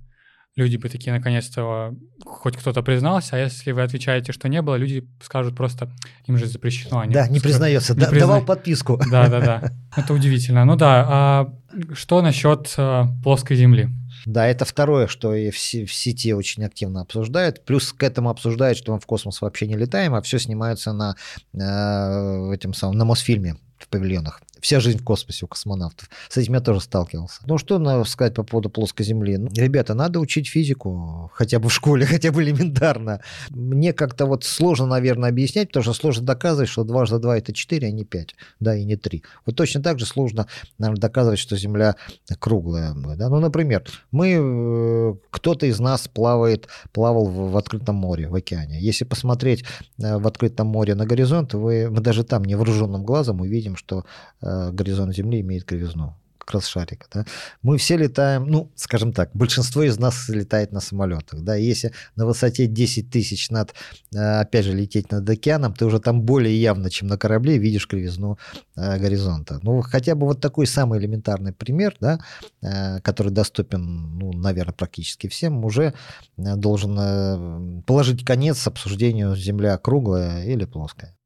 люди бы такие наконец-то хоть кто-то признался, а если вы отвечаете, что не было, люди скажут просто, им же запрещено. Они да, не признается, не да, призна... давал подписку. Да, да, да. Это удивительно. Ну да, а что насчет э, плоской Земли? Да, это второе, что и в, сети очень активно обсуждают. Плюс к этому обсуждают, что мы в космос вообще не летаем, а все снимается на э, этим самом на Мосфильме в павильонах. Вся жизнь в космосе у космонавтов. С этим я тоже сталкивался. Ну, что надо сказать по поводу плоской Земли? Ну, ребята, надо учить физику хотя бы в школе, хотя бы элементарно. Мне как-то вот сложно, наверное, объяснять, потому что сложно доказывать, что дважды два это 4, а не 5, да, и не 3. Вот точно так же сложно, наверное, доказывать, что Земля круглая. Да? Ну, например, мы, э, кто-то из нас плавает, плавал в, в открытом море, в океане. Если посмотреть э, в открытом море на горизонт, вы, мы даже там невооруженным глазом увидим, что э, горизонт Земли имеет кривизну как раз шарика. Да? Мы все летаем, ну, скажем так, большинство из нас летает на самолетах. Да? Если на высоте 10 тысяч над, э, опять же, лететь над океаном, ты уже там более явно, чем на корабле, видишь кривизну э, горизонта. Ну, хотя бы вот такой самый элементарный пример, да, э, который доступен, ну, наверное, практически всем, уже э, должен э, положить конец обсуждению, Земля круглая или плоская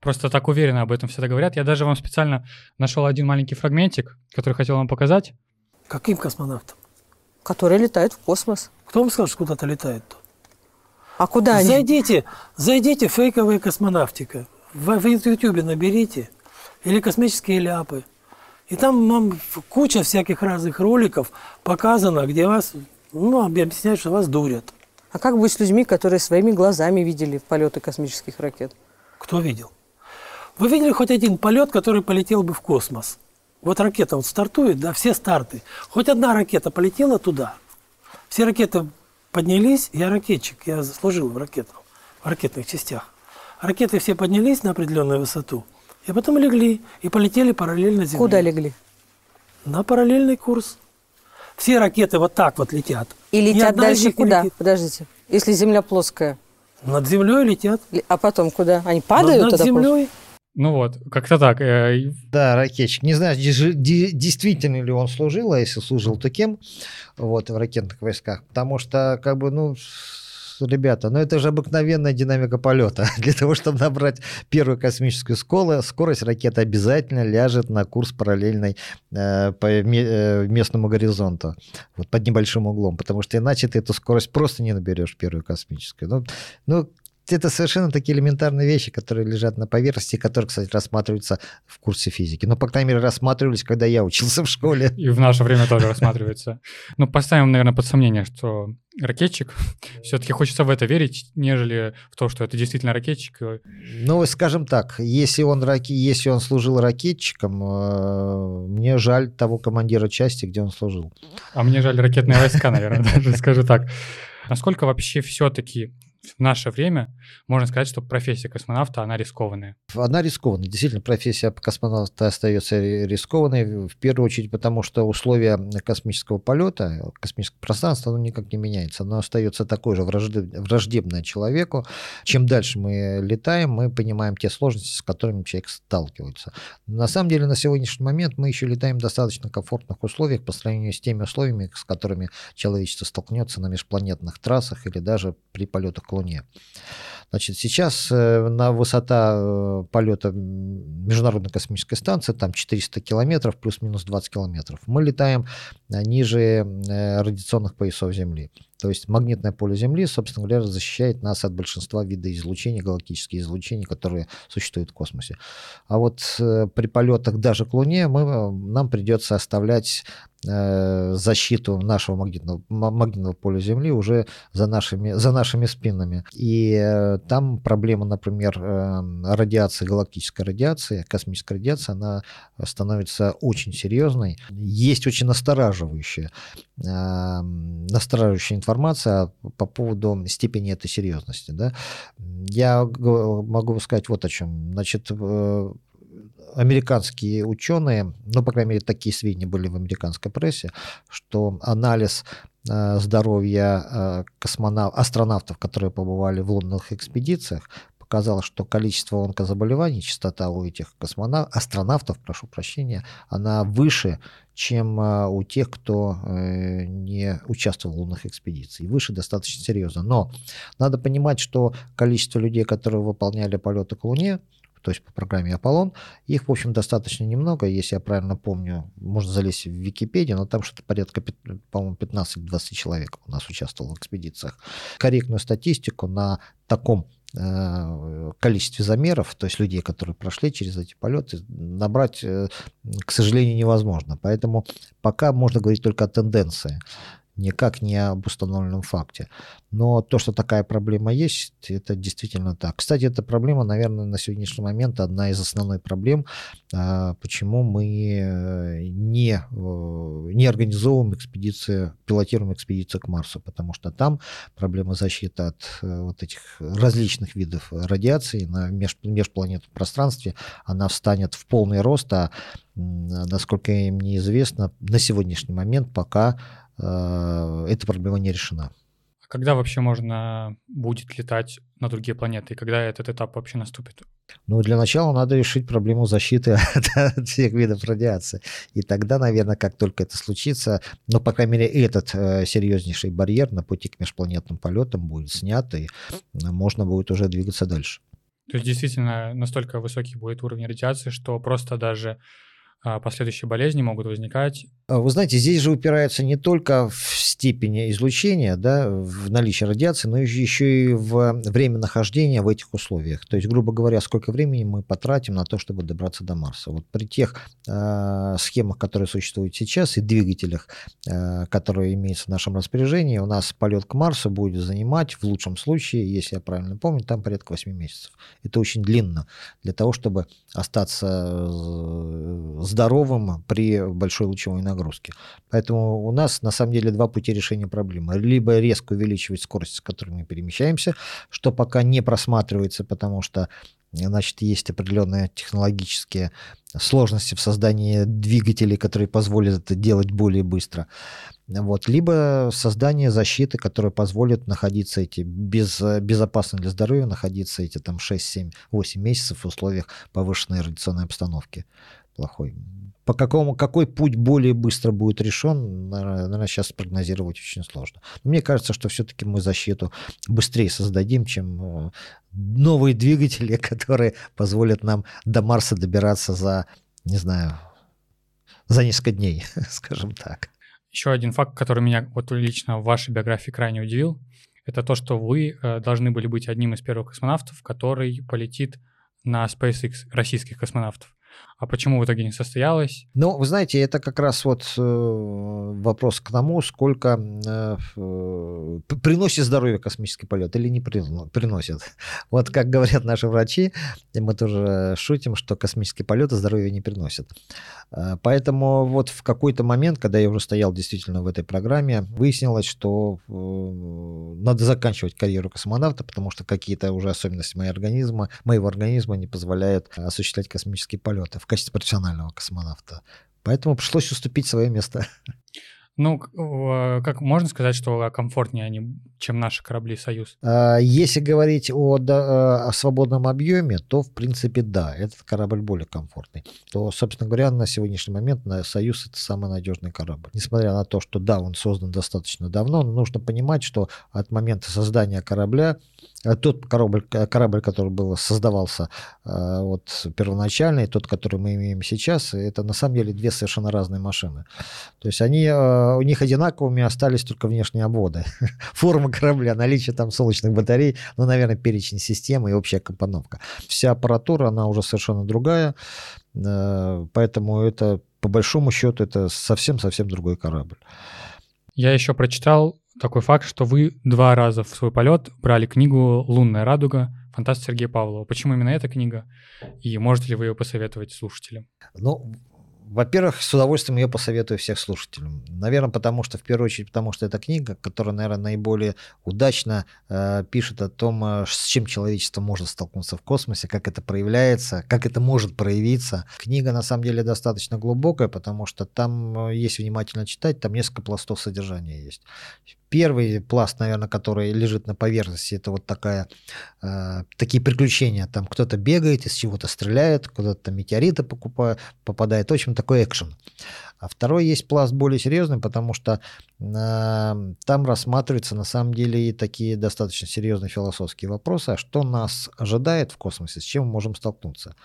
просто так уверенно об этом всегда говорят. Я даже вам специально нашел один маленький фрагментик, который хотел вам показать. Каким космонавтом? Который летает в космос. Кто вам сказал, что куда-то летает? А куда они? Зайдите, зайдите фейковая космонавтика. В, в Ютубе наберите. Или космические ляпы. И там вам куча всяких разных роликов показано, где вас, ну, объясняют, что вас дурят. А как быть с людьми, которые своими глазами видели полеты космических ракет? Кто видел? Вы видели хоть один полет, который полетел бы в космос? Вот ракета вот стартует, да, все старты. Хоть одна ракета полетела туда. Все ракеты поднялись, я ракетчик, я служил в ракетах, в ракетных частях. Ракеты все поднялись на определенную высоту, и потом легли, и полетели параллельно Земле. Куда легли? На параллельный курс. Все ракеты вот так вот летят. И летят дальше куда? Летит. Подождите. Если Земля плоская. Над землей летят. А потом куда? Они падают? Над, над землей. Ну вот, как-то так. Э, да, ракетчик. Не знаю, действительно ли он служил, а если служил, то кем вот, в ракетных войсках. Потому что, как бы, ну, ребята, ну это же обыкновенная динамика полета. Для того, чтобы набрать первую космическую сколу, скорость ракеты обязательно ляжет на курс параллельный э, по э, местному горизонту, вот под небольшим углом, потому что иначе ты эту скорость просто не наберешь первую космическую. Ну, ну это совершенно такие элементарные вещи, которые лежат на поверхности, которые, кстати, рассматриваются в курсе физики. Но, по крайней мере, рассматривались, когда я учился в школе. И в наше время тоже рассматривается. Ну, поставим, наверное, под сомнение, что ракетчик. Все-таки хочется в это верить, нежели в то, что это действительно ракетчик. Ну, скажем так, если он, раки... если он служил ракетчиком, э, мне жаль того командира части, где он служил. А мне жаль ракетные войска, наверное, даже скажу так. Насколько вообще все-таки в наше время можно сказать, что профессия космонавта, она рискованная. Она рискованная. Действительно, профессия космонавта остается рискованной, в первую очередь потому, что условия космического полета, космического пространства, оно никак не меняется. Оно остается такое же враждебное человеку. Чем дальше мы летаем, мы понимаем те сложности, с которыми человек сталкивается. На самом деле, на сегодняшний момент мы еще летаем в достаточно комфортных условиях по сравнению с теми условиями, с которыми человечество столкнется на межпланетных трассах или даже при полетах к Луне. Значит, сейчас э, на высота э, полета Международной космической станции, там 400 километров, плюс-минус 20 километров. Мы летаем э, ниже радиационных поясов Земли. То есть магнитное поле Земли, собственно говоря, защищает нас от большинства видов излучений, галактических излучений, которые существуют в космосе. А вот при полетах даже к Луне мы, нам придется оставлять защиту нашего магнитного, магнитного поля Земли уже за нашими, за нашими спинами. И там проблема, например, радиации, галактической радиации, космической радиации, она становится очень серьезной. Есть очень настораживающая, настораживающая информация по поводу степени этой серьезности. Да? Я могу сказать вот о чем. Значит, американские ученые, ну, по крайней мере, такие сведения были в американской прессе, что анализ э, здоровья э, космонав... астронавтов, которые побывали в лунных экспедициях, показало, что количество онкозаболеваний, частота у этих космонавтов, астронавтов, прошу прощения, она выше, чем э, у тех, кто не участвовал в лунных экспедициях. Выше достаточно серьезно. Но надо понимать, что количество людей, которые выполняли полеты к Луне, то есть по программе Аполлон. Их, в общем, достаточно немного, если я правильно помню, можно залезть в Википедию, но там что-то порядка, по-моему, 15-20 человек у нас участвовало в экспедициях. Корректную статистику на таком э, количестве замеров, то есть людей, которые прошли через эти полеты, набрать, э, к сожалению, невозможно. Поэтому пока можно говорить только о тенденции никак не об установленном факте. Но то, что такая проблема есть, это действительно так. Кстати, эта проблема, наверное, на сегодняшний момент одна из основных проблем, а, почему мы э, не, э, не организовываем экспедиции, пилотируем экспедицию к Марсу, потому что там проблема защиты от э, вот этих различных видов радиации на межпланетном пространстве, она встанет в полный рост, а насколько мне известно, на сегодняшний момент пока эта проблема не решена. А когда вообще можно будет летать на другие планеты? И когда этот этап вообще наступит? Ну, для начала надо решить проблему защиты от, всех видов радиации. И тогда, наверное, как только это случится, ну, по крайней мере, этот э, серьезнейший барьер на пути к межпланетным полетам будет снят, и можно будет уже двигаться дальше. То есть действительно настолько высокий будет уровень радиации, что просто даже а, последующие болезни могут возникать. А, вы знаете, здесь же упирается не только в степени излучения, да, в наличие радиации, но еще и в время нахождения в этих условиях. То есть, грубо говоря, сколько времени мы потратим на то, чтобы добраться до Марса. Вот при тех э, схемах, которые существуют сейчас, и двигателях, э, которые имеются в нашем распоряжении, у нас полет к Марсу будет занимать, в лучшем случае, если я правильно помню, там порядка 8 месяцев. Это очень длинно для того, чтобы остаться здоровым при большой лучевой нагрузке. Поэтому у нас на самом деле два пути решения проблемы. Либо резко увеличивать скорость, с которой мы перемещаемся, что пока не просматривается, потому что значит, есть определенные технологические сложности в создании двигателей, которые позволят это делать более быстро. Вот. Либо создание защиты, которая позволит находиться эти без, безопасно для здоровья, находиться эти там 6, 7, 8 месяцев в условиях повышенной радиационной обстановки плохой. По какому, какой путь более быстро будет решен, наверное, сейчас прогнозировать очень сложно. Но мне кажется, что все-таки мы защиту быстрее создадим, чем э, новые двигатели, которые позволят нам до Марса добираться за, не знаю, за несколько дней, скажем так. Еще один факт, который меня вот лично в вашей биографии крайне удивил, это то, что вы э, должны были быть одним из первых космонавтов, который полетит на SpaceX российских космонавтов. А почему в итоге не состоялось? Ну, вы знаете, это как раз вот э, вопрос к тому, сколько э, э, приносит здоровье космический полет или не приносит. Вот как говорят наши врачи, мы тоже шутим, что космический полет здоровья не приносит. Э, поэтому вот в какой-то момент, когда я уже стоял действительно в этой программе, выяснилось, что надо заканчивать карьеру космонавта, потому что какие-то уже особенности моего организма, моего организма не позволяют осуществлять космический полет в качестве профессионального космонавта. Поэтому пришлось уступить свое место. Ну, как можно сказать, что комфортнее они, чем наши корабли «Союз»? А, если говорить о, о свободном объеме, то, в принципе, да, этот корабль более комфортный. То, собственно говоря, на сегодняшний момент «Союз» — это самый надежный корабль. Несмотря на то, что, да, он создан достаточно давно, но нужно понимать, что от момента создания корабля тот корабль, корабль, который был, создавался а, вот, первоначально, и тот, который мы имеем сейчас, это на самом деле две совершенно разные машины. То есть они, а, у них одинаковыми остались только внешние обводы. Форма корабля, наличие там солнечных батарей, ну, наверное, перечень системы и общая компоновка. Вся аппаратура, она уже совершенно другая, поэтому это, по большому счету, это совсем-совсем другой корабль. Я еще прочитал такой факт, что вы два раза в свой полет брали книгу «Лунная радуга» фантаста Сергея Павлова. Почему именно эта книга? И можете ли вы ее посоветовать слушателям? Ну, во-первых, с удовольствием ее посоветую всех слушателям. Наверное, потому что, в первую очередь, потому что это книга, которая, наверное, наиболее удачно э, пишет о том, э, с чем человечество может столкнуться в космосе, как это проявляется, как это может проявиться. Книга, на самом деле, достаточно глубокая, потому что там, э, если внимательно читать, там несколько пластов содержания есть. Первый пласт, наверное, который лежит на поверхности, это вот такая, э, такие приключения. Там кто-то бегает, из чего-то стреляет, куда-то метеориты покупает, попадает. В общем, такой экшен. А второй есть пласт более серьезный, потому что э, там рассматриваются на самом деле и такие достаточно серьезные философские вопросы, а что нас ожидает в космосе, с чем мы можем столкнуться.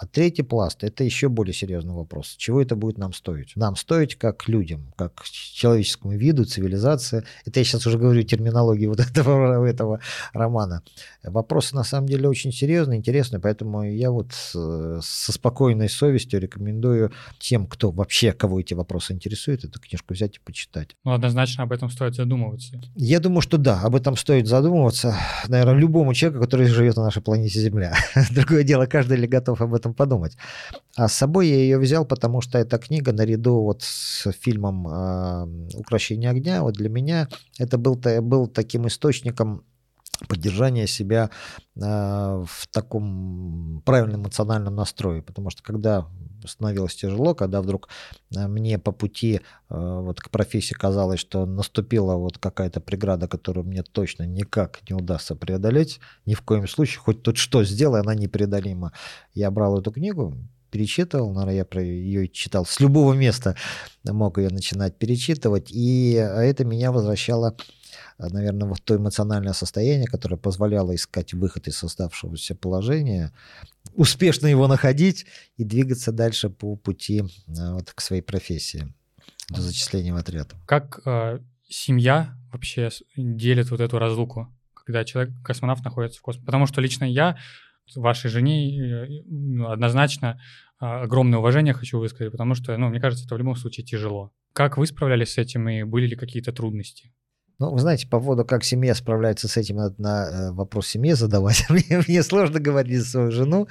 А третий пласт – это еще более серьезный вопрос. Чего это будет нам стоить? Нам стоить как людям, как человеческому виду, цивилизации. Это я сейчас уже говорю терминологии вот этого, этого романа. Вопросы на самом деле очень серьезные, интересные, поэтому я вот э, со спокойной совестью рекомендую тем, кто вообще, кого эти вопросы интересуют, эту книжку взять и почитать. Ну, однозначно об этом стоит задумываться. Я думаю, что да, об этом стоит задумываться, наверное, любому человеку, который живет на нашей планете Земля. Другое дело, каждый ли готов об этом этом подумать. А с собой я ее взял, потому что эта книга наряду вот с фильмом «Укращение огня», вот для меня это был, был таким источником поддержания себя э, в таком правильном эмоциональном настрое. Потому что когда становилось тяжело, когда вдруг э, мне по пути э, вот к профессии казалось, что наступила вот какая-то преграда, которую мне точно никак не удастся преодолеть, ни в коем случае, хоть тут что сделай, она непреодолима. Я брал эту книгу, перечитывал, наверное, я про ее читал с любого места, мог ее начинать перечитывать, и это меня возвращало наверное, в то эмоциональное состояние, которое позволяло искать выход из создавшегося положения, успешно его находить и двигаться дальше по пути а, вот, к своей профессии до зачисления в отряд. Как э, семья вообще делит вот эту разлуку, когда человек, космонавт, находится в космосе? Потому что лично я вашей жене ну, однозначно а, огромное уважение хочу высказать, потому что, ну, мне кажется, это в любом случае тяжело. Как вы справлялись с этим и были ли какие-то трудности? Ну, вы знаете, по поводу, как семья справляется с этим, надо на э, вопрос семье задавать. мне, мне сложно говорить свою жену.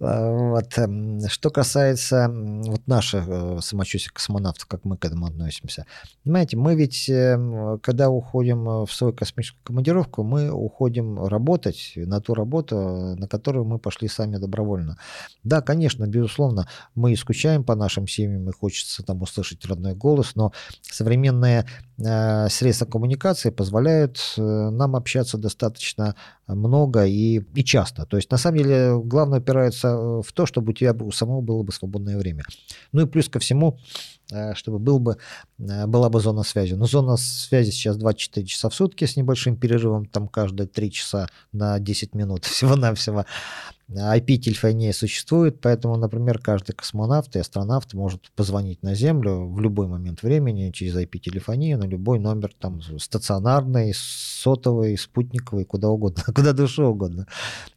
А, вот. Эм, что касается вот наших э, самочувствия космонавтов, как мы к этому относимся. Понимаете, мы ведь, эм, когда уходим в свою космическую командировку, мы уходим работать на ту работу, на которую мы пошли сами добровольно. Да, конечно, безусловно, мы скучаем по нашим семьям, и хочется там услышать родной голос, но современные э, средства коммуникации коммуникации позволяют э, нам общаться достаточно много и, и часто. То есть, на самом деле, главное упирается э, в то, чтобы у тебя у самого было бы свободное время. Ну и плюс ко всему, э, чтобы был бы, была бы зона связи. Но зона связи сейчас 24 часа в сутки с небольшим перерывом, там каждые 3 часа на 10 минут всего-навсего. IP-телефония существует, поэтому, например, каждый космонавт и астронавт может позвонить на Землю в любой момент времени через IP-телефонию на любой номер, там, стационарный, сотовый, спутниковый, куда угодно, куда душе угодно.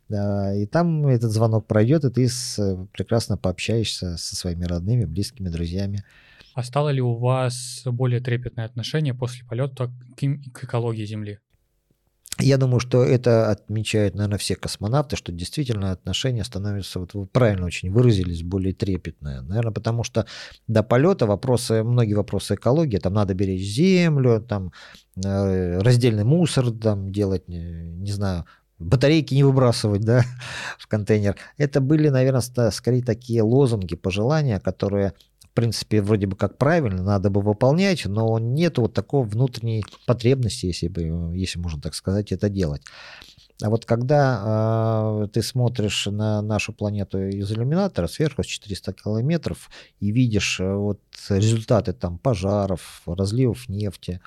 И там этот звонок пройдет, и ты прекрасно пообщаешься со своими родными, близкими, друзьями. А стало ли у вас более трепетное отношение после полета к, к экологии Земли? Я думаю, что это отмечают, наверное, все космонавты, что действительно отношения становятся, вот вы правильно очень выразились, более трепетные. Наверное, потому что до полета вопросы, многие вопросы экологии, там надо беречь землю, там э, раздельный мусор там делать, не, не знаю, батарейки не выбрасывать, да, в контейнер. Это были, наверное, скорее такие лозунги, пожелания, которые принципе, вроде бы как правильно, надо бы выполнять, но нет вот такой внутренней потребности, если, бы, если можно так сказать, это делать. А вот когда э, ты смотришь на нашу планету из иллюминатора сверху с 400 километров и видишь э, вот результаты там пожаров, разливов нефти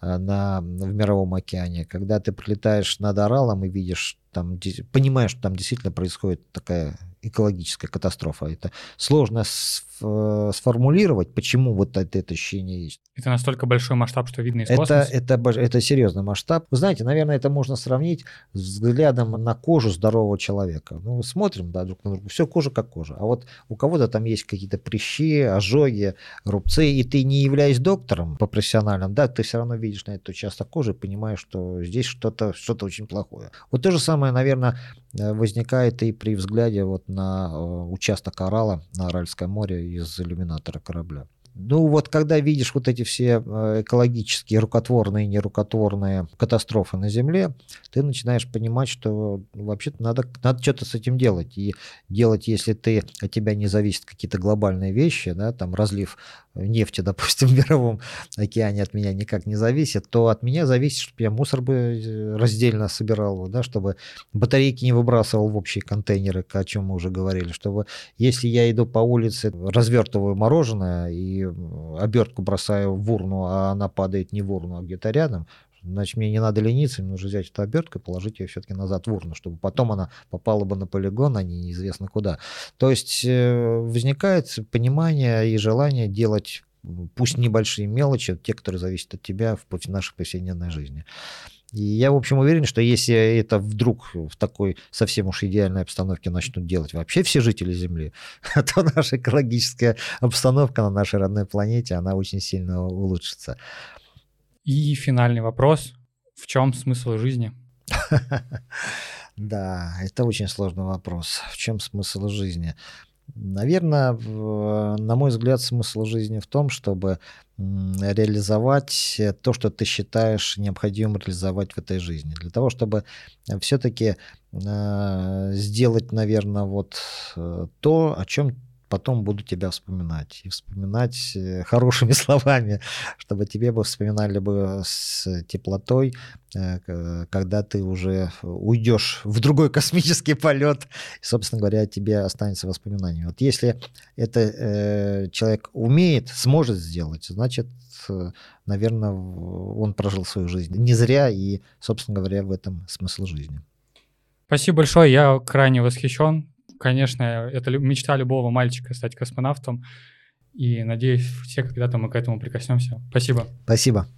на, в мировом океане, когда ты прилетаешь над Оралом и видишь там, понимаешь, что там действительно происходит такая экологическая катастрофа. Это сложная э, сформулировать, почему вот это, это ощущение есть. Это настолько большой масштаб, что видно из Это, космоса. это, это серьезный масштаб. Вы знаете, наверное, это можно сравнить с взглядом на кожу здорового человека. Ну, смотрим да, друг на друга, все кожа как кожа. А вот у кого-то там есть какие-то прыщи, ожоги, рубцы, и ты не являясь доктором по профессиональным, да, ты все равно видишь на этот участок кожи и понимаешь, что здесь что-то что очень плохое. Вот то же самое, наверное, э, возникает и при взгляде вот на э, участок Орала на Аральское море из иллюминатора корабля. Ну вот когда видишь вот эти все э, экологические, рукотворные и нерукотворные катастрофы на Земле, ты начинаешь понимать, что вообще-то надо, надо что-то с этим делать. И делать, если ты, от тебя не зависят какие-то глобальные вещи, да, там разлив нефти, допустим, в мировом океане от меня никак не зависит, то от меня зависит, чтобы я мусор бы э, раздельно собирал, да, чтобы батарейки не выбрасывал в общие контейнеры, о чем мы уже говорили, чтобы если я иду по улице, развертываю мороженое и обертку бросаю в урну, а она падает не в урну, а где-то рядом, значит, мне не надо лениться, мне нужно взять эту обертку и положить ее все-таки назад в урну, чтобы потом она попала бы на полигон, а не неизвестно куда. То есть э, возникает понимание и желание делать пусть небольшие мелочи, те, которые зависят от тебя в нашей повседневной жизни. И я, в общем, уверен, что если это вдруг в такой совсем уж идеальной обстановке начнут делать вообще все жители Земли, то наша экологическая обстановка на нашей родной планете, она очень сильно улучшится. И финальный вопрос. В чем смысл жизни? Да, это очень сложный вопрос. В чем смысл жизни? Наверное, на мой взгляд, смысл жизни в том, чтобы реализовать э, то, что ты считаешь необходимым реализовать в этой жизни. Для того, чтобы все-таки сделать, наверное, вот э, то, о чем потом буду тебя вспоминать. И вспоминать э, хорошими словами, чтобы тебе бы вспоминали бы с теплотой, э, когда ты уже уйдешь в другой космический полет, и, собственно говоря, тебе останется воспоминание. Вот если это э, человек умеет, сможет сделать, значит, наверное, он прожил свою жизнь не зря, и, собственно говоря, в этом смысл жизни. Спасибо большое, я крайне восхищен. Конечно, это мечта любого мальчика стать космонавтом. И надеюсь, все когда-то мы к этому прикоснемся. Спасибо. Спасибо.